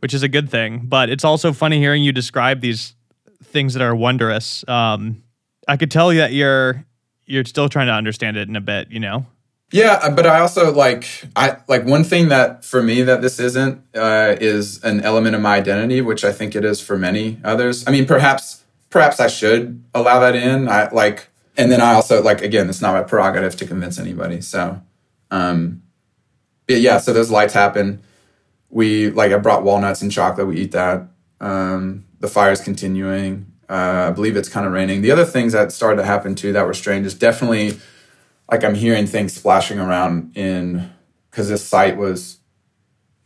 which is a good thing. But it's also funny hearing you describe these things that are wondrous. Um, I could tell you that you're you're still trying to understand it in a bit. You know. Yeah, uh, but I also like I like one thing that for me that this isn't uh, is an element of my identity, which I think it is for many others. I mean, perhaps perhaps I should allow that in. I like, and then I also like again, it's not my prerogative to convince anybody. So, um, yeah, so those lights happen. We like I brought walnuts and chocolate. We eat that. Um, the fire's continuing. Uh, I believe it's kind of raining. The other things that started to happen too that were strange is definitely like I'm hearing things splashing around in because this site was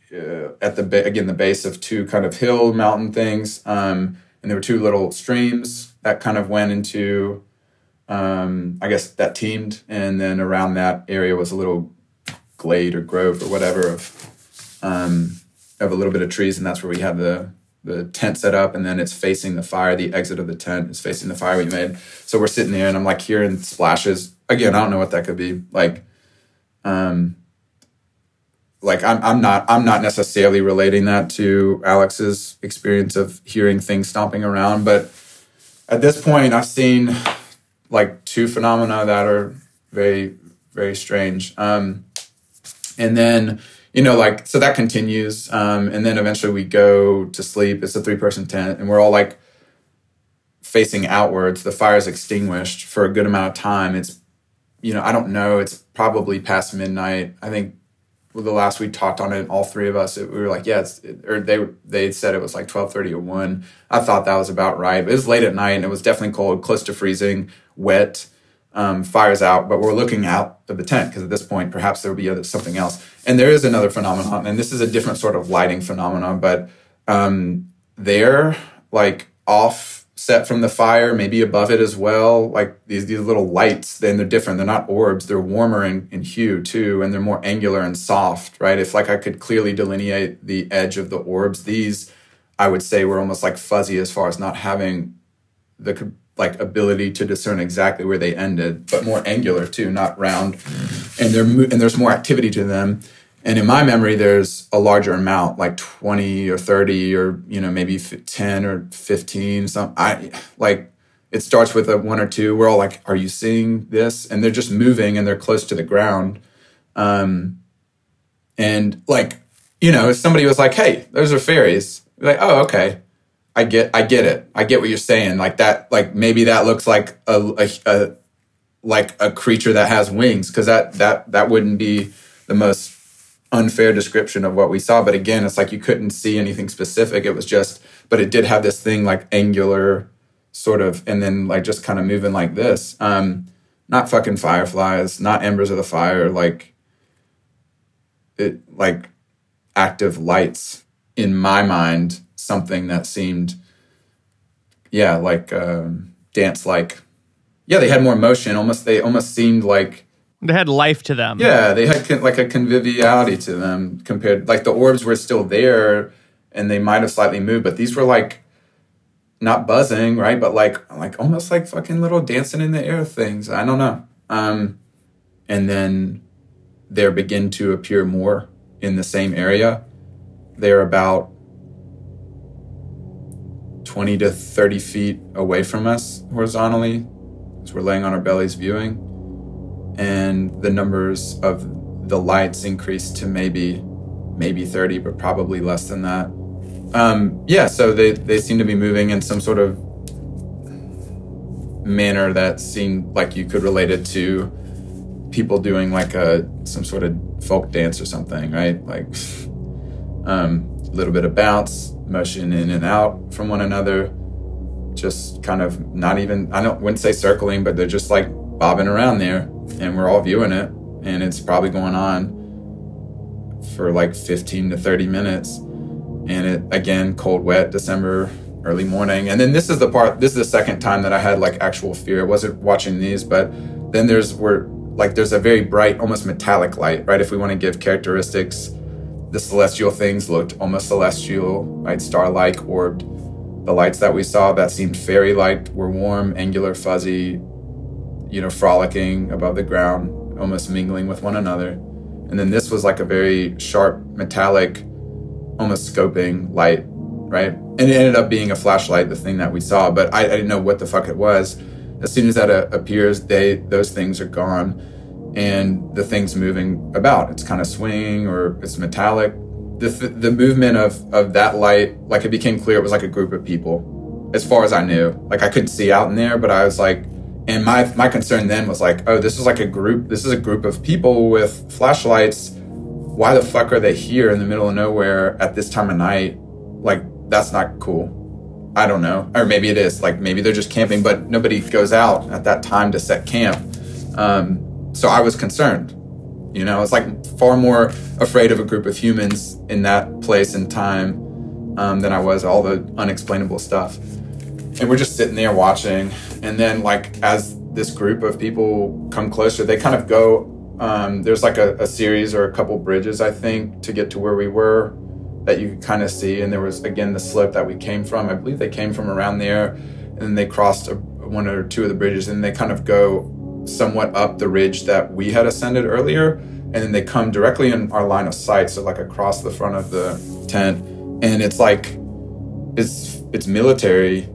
uh, at the again the base of two kind of hill mountain things, um, and there were two little streams that kind of went into um, I guess that teamed, and then around that area was a little glade or grove or whatever of um, of a little bit of trees, and that's where we had the the tent set up, and then it's facing the fire. The exit of the tent is facing the fire we made. So we're sitting there, and I'm like hearing splashes. Again, I don't know what that could be. Like, um, like I'm I'm not I'm not necessarily relating that to Alex's experience of hearing things stomping around, but at this point, I've seen like two phenomena that are very very strange. Um, and then you know, like, so that continues. Um, and then eventually we go to sleep. It's a three person tent, and we're all like facing outwards. The fire's extinguished for a good amount of time. It's, you know, I don't know. It's probably past midnight. I think the last we talked on it, all three of us, it, we were like, yeah, it's, it, or they they said it was like twelve thirty or one. I thought that was about right. But it was late at night, and it was definitely cold, close to freezing, wet um, fires out, but we're looking out of the tent because at this point, perhaps there will be other, something else. And there is another phenomenon, and this is a different sort of lighting phenomenon, but um, they're like offset from the fire, maybe above it as well. Like these these little lights, then they're different. They're not orbs. They're warmer in, in hue too, and they're more angular and soft. Right? If like I could clearly delineate the edge of the orbs, these I would say were almost like fuzzy as far as not having the like ability to discern exactly where they ended, but more angular too, not round. And they're and there's more activity to them. And in my memory, there's a larger amount, like 20 or 30 or you know maybe 10 or 15. Some I like it starts with a one or two. We're all like, "Are you seeing this?" And they're just moving and they're close to the ground. Um, and like you know, if somebody was like, "Hey, those are fairies," like, "Oh, okay." I get I get it. I get what you're saying. Like that like maybe that looks like a, a, a like a creature that has wings because that that that wouldn't be the most unfair description of what we saw but again it's like you couldn't see anything specific it was just but it did have this thing like angular sort of and then like just kind of moving like this um not fucking fireflies not embers of the fire like it like active lights in my mind something that seemed, yeah, like um, dance like. Yeah, they had more motion. Almost, they almost seemed like they had life to them. Yeah, they had con- like a conviviality to them compared. Like the orbs were still there, and they might have slightly moved, but these were like not buzzing, right? But like like almost like fucking little dancing in the air things. I don't know. Um, and then there begin to appear more in the same area. They're about 20 to 30 feet away from us horizontally as we're laying on our bellies viewing. And the numbers of the lights increased to maybe maybe 30, but probably less than that. Um, yeah, so they, they seem to be moving in some sort of manner that seemed like you could relate it to people doing like a some sort of folk dance or something, right? Like um, a little bit of bounce, motion in and out from one another. Just kind of not even, I don't, wouldn't say circling, but they're just like bobbing around there and we're all viewing it. And it's probably going on for like 15 to 30 minutes. And it, again, cold, wet, December, early morning. And then this is the part, this is the second time that I had like actual fear. I wasn't watching these, but then then there's where like there's a very bright, almost metallic light, right? If we want to give characteristics, the celestial things looked almost celestial, right? Star-like, orbed. The lights that we saw that seemed fairy-like were warm, angular, fuzzy, you know, frolicking above the ground, almost mingling with one another. And then this was like a very sharp, metallic, almost scoping light, right? And it ended up being a flashlight, the thing that we saw, but I, I didn't know what the fuck it was. As soon as that uh, appears, they those things are gone, and the thing's moving about. It's kind of swinging or it's metallic. The, the movement of, of that light, like it became clear, it was like a group of people, as far as I knew. Like I couldn't see out in there, but I was like, and my my concern then was like, oh, this is like a group. This is a group of people with flashlights. Why the fuck are they here in the middle of nowhere at this time of night? Like that's not cool. I don't know, or maybe it is. Like maybe they're just camping, but nobody goes out at that time to set camp. Um, so I was concerned. You know, I was like far more afraid of a group of humans in that place and time um, than I was all the unexplainable stuff. And we're just sitting there watching, and then like as this group of people come closer, they kind of go. Um, there's like a, a series or a couple bridges, I think, to get to where we were that you could kind of see. And there was again the slope that we came from. I believe they came from around there, and then they crossed a, one or two of the bridges, and they kind of go somewhat up the ridge that we had ascended earlier, and then they come directly in our line of sight, so like across the front of the tent, and it's like it's it's military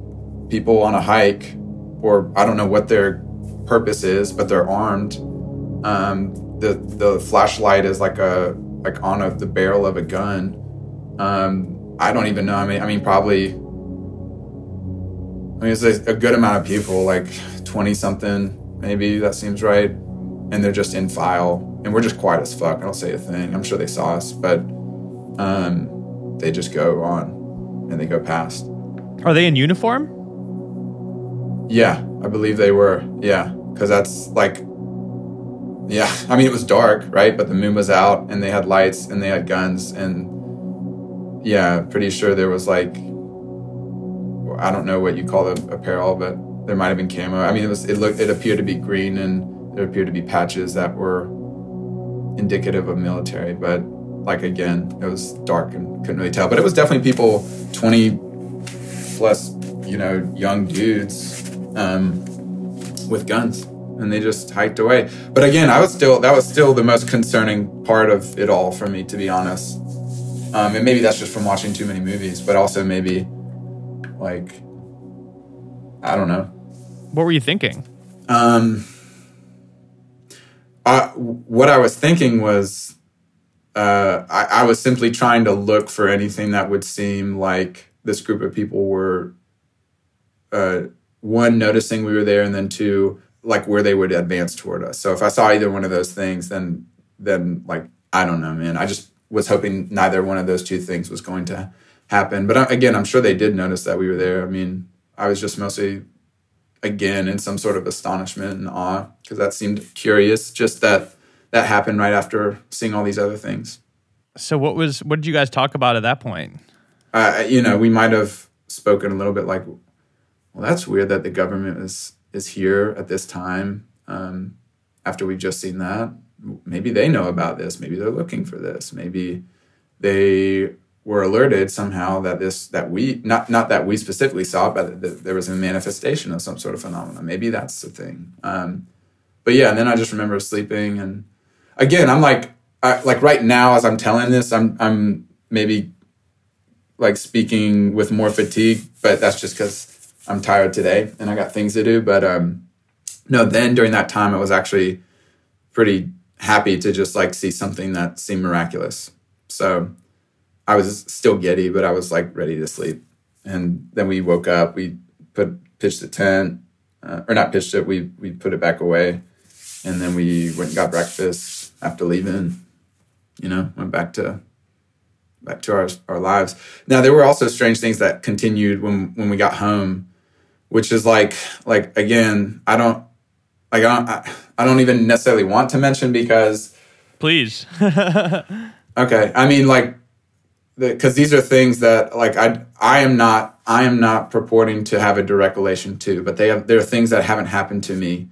people on a hike, or I don't know what their purpose is, but they're armed. Um, the the flashlight is like a like on a, the barrel of a gun. Um, I don't even know. I mean, I mean, probably. I mean, it's a, good amount of people, like twenty something, maybe that seems right, and they're just in file, and we're just quiet as fuck. I don't say a thing. I'm sure they saw us, but um, they just go on, and they go past. Are they in uniform? Yeah, I believe they were. Yeah, because that's like, yeah. I mean, it was dark, right? But the moon was out, and they had lights, and they had guns, and yeah, pretty sure there was like, I don't know what you call the apparel, but there might have been camo. I mean, it was. It looked. It appeared to be green, and there appeared to be patches that were indicative of military. But like again, it was dark and couldn't really tell. But it was definitely people twenty plus, you know, young dudes um, with guns, and they just hiked away. But again, I was still that was still the most concerning part of it all for me, to be honest. Um, and maybe that's just from watching too many movies, but also maybe like I don't know. What were you thinking? Um, I, what I was thinking was uh, I, I was simply trying to look for anything that would seem like this group of people were uh, one noticing we were there, and then two like where they would advance toward us. So if I saw either one of those things, then then like I don't know, man. I just was hoping neither one of those two things was going to happen. But uh, again, I'm sure they did notice that we were there. I mean, I was just mostly again in some sort of astonishment and awe because that seemed curious. Just that that happened right after seeing all these other things. So what was what did you guys talk about at that point? Uh, you know, we might have spoken a little bit like, well, that's weird that the government is is here at this time um, after we've just seen that. Maybe they know about this. Maybe they're looking for this. Maybe they were alerted somehow that this that we not not that we specifically saw it, but that there was a manifestation of some sort of phenomenon. Maybe that's the thing. Um, but yeah, and then I just remember sleeping, and again, I'm like, I, like right now as I'm telling this, I'm I'm maybe like speaking with more fatigue, but that's just because I'm tired today and I got things to do. But um, no, then during that time, I was actually pretty happy to just like see something that seemed miraculous. So I was still giddy, but I was like ready to sleep. And then we woke up. We put pitched the tent, uh, or not pitched it. We we put it back away, and then we went and got breakfast after leaving. You know, went back to back to our our lives. Now there were also strange things that continued when when we got home, which is like like again I don't like I don't I, I don't even necessarily want to mention because Please. okay I mean like because these are things that like I I am not I am not purporting to have a direct relation to, but they have there are things that haven't happened to me,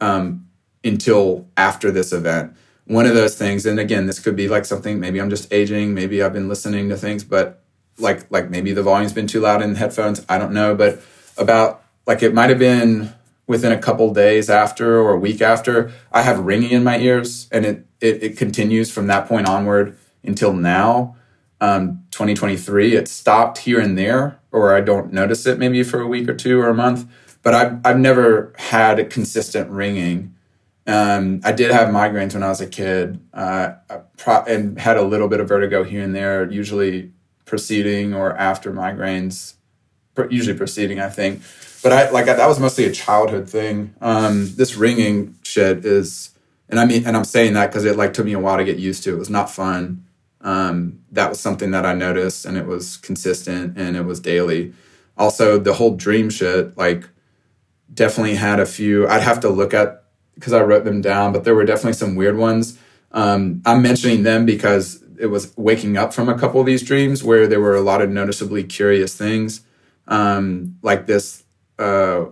um, until after this event. One of those things, and again, this could be like something. Maybe I'm just aging. Maybe I've been listening to things, but like like maybe the volume's been too loud in the headphones. I don't know, but about like it might have been within a couple days after or a week after, I have ringing in my ears, and it it, it continues from that point onward until now. Um, 2023, it stopped here and there, or I don't notice it maybe for a week or two or a month. But I've I've never had consistent ringing. Um, I did have migraines when I was a kid, uh, pro- and had a little bit of vertigo here and there, usually preceding or after migraines, usually preceding, I think but I like that was mostly a childhood thing. Um, this ringing shit is, and I mean, and I'm saying that because it like took me a while to get used to. It was not fun. Um, that was something that I noticed, and it was consistent, and it was daily. Also, the whole dream shit, like, definitely had a few. I'd have to look at because I wrote them down, but there were definitely some weird ones. Um, I'm mentioning them because it was waking up from a couple of these dreams where there were a lot of noticeably curious things, um, like this uh,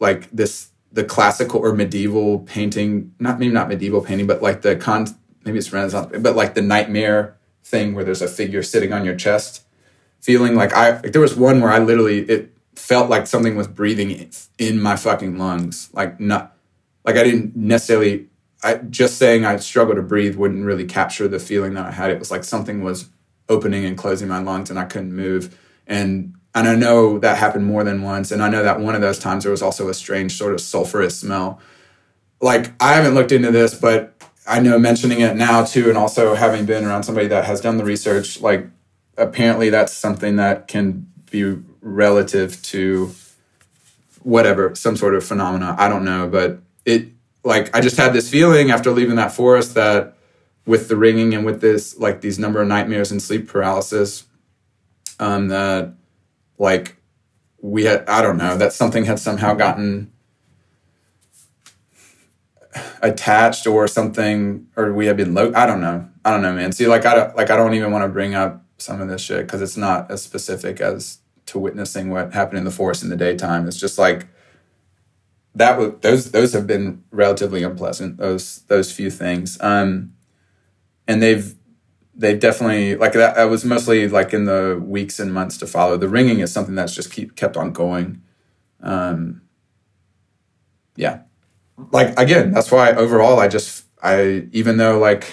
like this the classical or medieval painting, not maybe not medieval painting, but like the con maybe it's Renaissance, but like the nightmare thing where there's a figure sitting on your chest, feeling like I like there was one where I literally it felt like something was breathing in my fucking lungs, like not like I didn't necessarily. I just saying I struggle to breathe wouldn't really capture the feeling that I had. It was like something was opening and closing my lungs and I couldn't move. And and I know that happened more than once. And I know that one of those times there was also a strange sort of sulfurous smell. Like, I haven't looked into this, but I know mentioning it now too, and also having been around somebody that has done the research, like, apparently that's something that can be relative to whatever, some sort of phenomena. I don't know, but it, like, I just had this feeling after leaving that forest that with the ringing and with this, like, these number of nightmares and sleep paralysis, um, that like we had i don't know that something had somehow gotten attached or something or we have been low i don't know i don't know man see like i don't like i don't even want to bring up some of this shit because it's not as specific as to witnessing what happened in the forest in the daytime it's just like that was those those have been relatively unpleasant those those few things um and they've they definitely like that. I was mostly like in the weeks and months to follow. The ringing is something that's just keep kept on going. Um, yeah, like again, that's why overall I just I even though like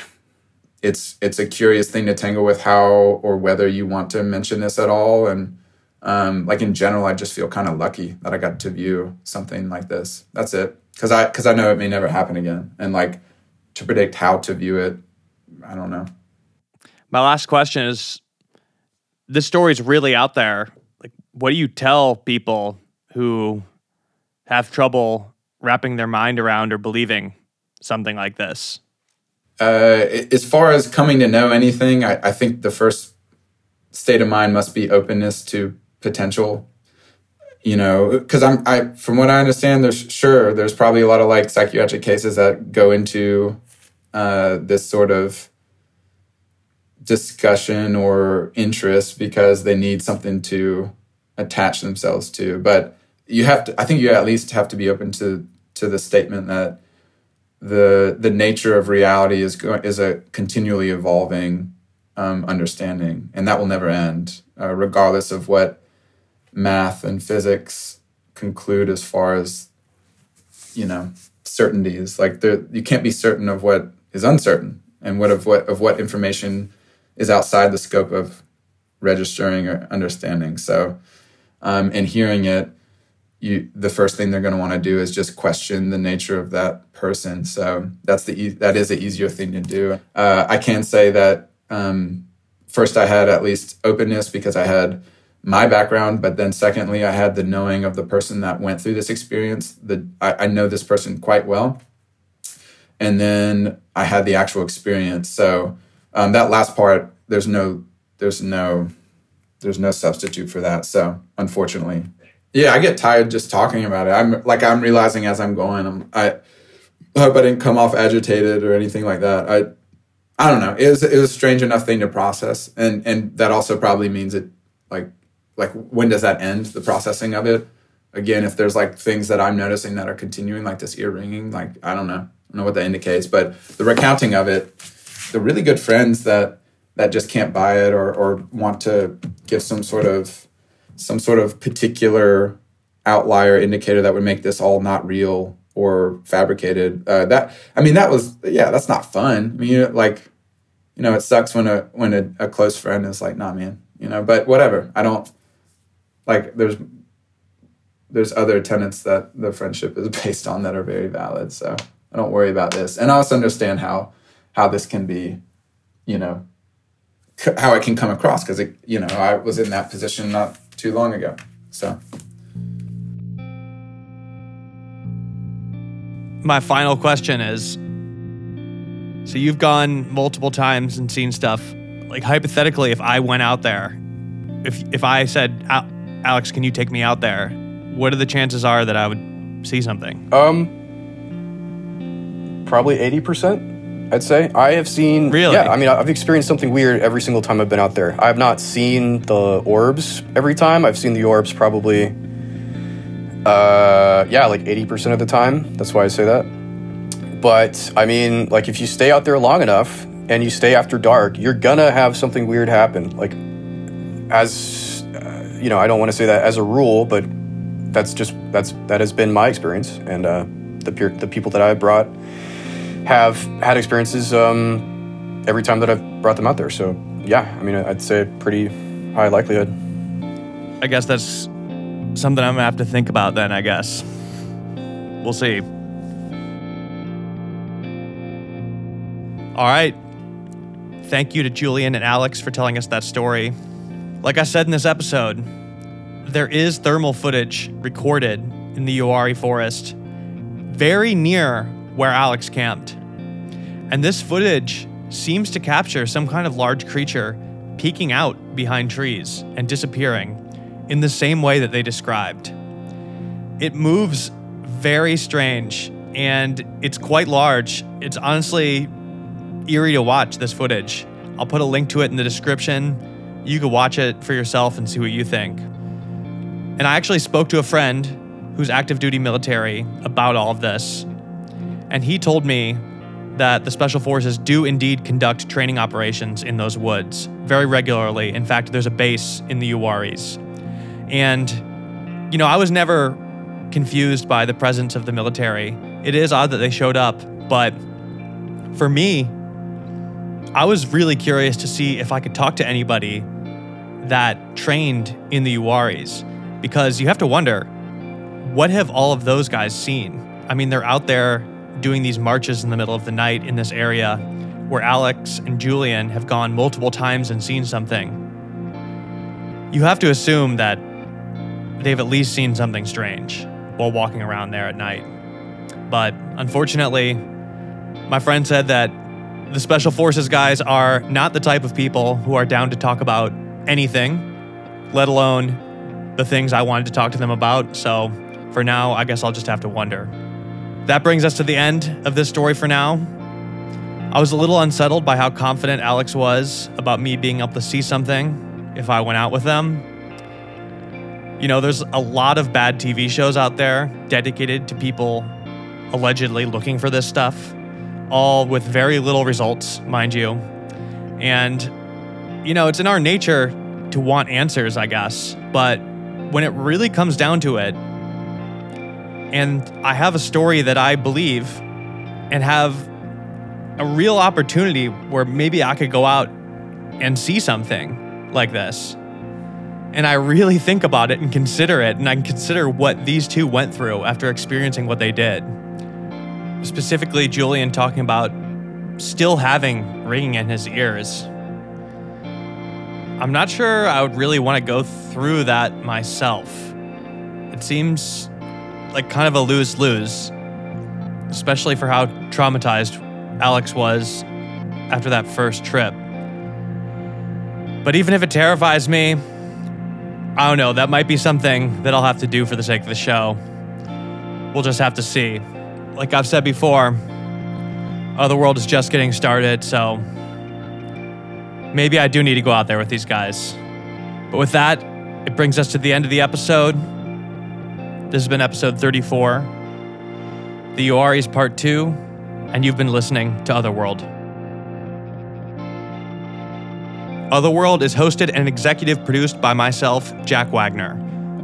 it's it's a curious thing to tangle with how or whether you want to mention this at all. And um, like in general i just feel kind of lucky that i got to view something like this. That's it. Because i because i know it may never happen again. And like to predict how to view it i don't know. My last question is this story's really out there. Like, what do you tell people who have trouble wrapping their mind around or believing something like this? Uh, as far as coming to know anything, I, I think the first state of mind must be openness to potential you know because i'm i from what i understand there's sure there's probably a lot of like psychiatric cases that go into uh, this sort of discussion or interest because they need something to attach themselves to. But you have to I think you at least have to be open to to the statement that the the nature of reality is is a continually evolving um, understanding, and that will never end, uh, regardless of what math and physics conclude as far as you know certainties. Like there, you can't be certain of what is uncertain, and what of what of what information is outside the scope of registering or understanding. So, um, and hearing it, you the first thing they're going to want to do is just question the nature of that person. So that's the that is the easier thing to do. Uh, I can say that um, first I had at least openness because I had my background, but then secondly I had the knowing of the person that went through this experience. The I, I know this person quite well, and then I had the actual experience. So um, that last part, there's no, there's no, there's no substitute for that. So unfortunately, yeah, I get tired just talking about it. I'm like I'm realizing as I'm going. I'm I hope I didn't come off agitated or anything like that. I I don't know. It was it was a strange enough thing to process, and and that also probably means it like like when does that end the processing of it? again, if there's like things that I'm noticing that are continuing, like this ear ringing, like I don't know, I don't know what that indicates, but the recounting of it, the really good friends that that just can't buy it or or want to give some sort of some sort of particular outlier indicator that would make this all not real or fabricated. Uh, that I mean, that was yeah, that's not fun. I mean, you know, like you know, it sucks when a when a, a close friend is like, nah, man, you know. But whatever. I don't like. There's there's other tenets that the friendship is based on that are very valid. So I don't worry about this, and I also understand how how this can be, you know, how it can come across because you know, I was in that position not too long ago. So. My final question is so you've gone multiple times and seen stuff. Like hypothetically, if I went out there, if if I said, Alex, can you take me out there? What are the chances are that I would see something? Um, probably eighty percent. I'd say I have seen. Really? Yeah, I mean, I've experienced something weird every single time I've been out there. I've not seen the orbs every time. I've seen the orbs probably. Uh, yeah, like eighty percent of the time. That's why I say that. But I mean, like if you stay out there long enough and you stay after dark, you're gonna have something weird happen. Like, as uh, you know, I don't want to say that as a rule, but that's just that's that has been my experience, and uh, the peer, the people that I brought have had experiences um, every time that I've brought them out there. So yeah, I mean, I'd say pretty high likelihood. I guess that's something I'm gonna have to think about then, I guess. We'll see. All right. Thank you to Julian and Alex for telling us that story. Like I said in this episode, there is thermal footage recorded in the Uwharrie forest very near where Alex camped. And this footage seems to capture some kind of large creature peeking out behind trees and disappearing in the same way that they described. It moves very strange and it's quite large. It's honestly eerie to watch this footage. I'll put a link to it in the description. You can watch it for yourself and see what you think. And I actually spoke to a friend who's active duty military about all of this. And he told me that the special forces do indeed conduct training operations in those woods very regularly. In fact, there's a base in the Uwharries. And, you know, I was never confused by the presence of the military. It is odd that they showed up, but for me, I was really curious to see if I could talk to anybody that trained in the Uwharries because you have to wonder what have all of those guys seen? I mean, they're out there doing these marches in the middle of the night in this area where Alex and Julian have gone multiple times and seen something. You have to assume that they've at least seen something strange while walking around there at night. But unfortunately, my friend said that the Special Forces guys are not the type of people who are down to talk about anything, let alone the things I wanted to talk to them about. So for now, I guess I'll just have to wonder. That brings us to the end of this story for now. I was a little unsettled by how confident Alex was about me being able to see something if I went out with them. You know, there's a lot of bad TV shows out there dedicated to people allegedly looking for this stuff, all with very little results, mind you. And, you know, it's in our nature to want answers, I guess. But when it really comes down to it, and I have a story that I believe and have a real opportunity where maybe I could go out and see something like this. And I really think about it and consider it, and I consider what these two went through after experiencing what they did. Specifically, Julian talking about still having ringing in his ears. I'm not sure I would really want to go through that myself. It seems like kind of a lose lose, especially for how traumatized Alex was after that first trip. But even if it terrifies me, I don't know, that might be something that I'll have to do for the sake of the show. We'll just have to see. Like I've said before, uh, the Otherworld is just getting started, so maybe I do need to go out there with these guys. But with that, it brings us to the end of the episode. This has been episode 34. The Uwharries Part 2, and you've been listening to Otherworld. Otherworld is hosted and executive produced by myself, Jack Wagner.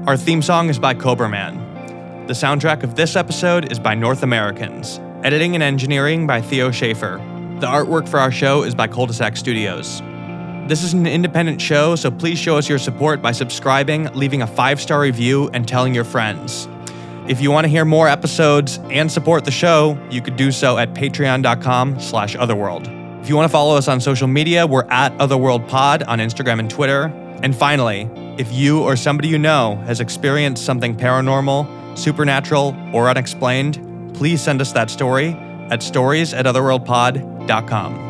Our theme song is by Cobra Man. The soundtrack of this episode is by North Americans. Editing and engineering by Theo Schaefer. The artwork for our show is by Cul-de-sac Studios. This is an independent show, so please show us your support by subscribing, leaving a five-star review, and telling your friends. If you want to hear more episodes and support the show, you could do so at patreon.com slash otherworld. If you want to follow us on social media, we're at otherworldpod on Instagram and Twitter. And finally, if you or somebody you know has experienced something paranormal, supernatural, or unexplained, please send us that story at stories at.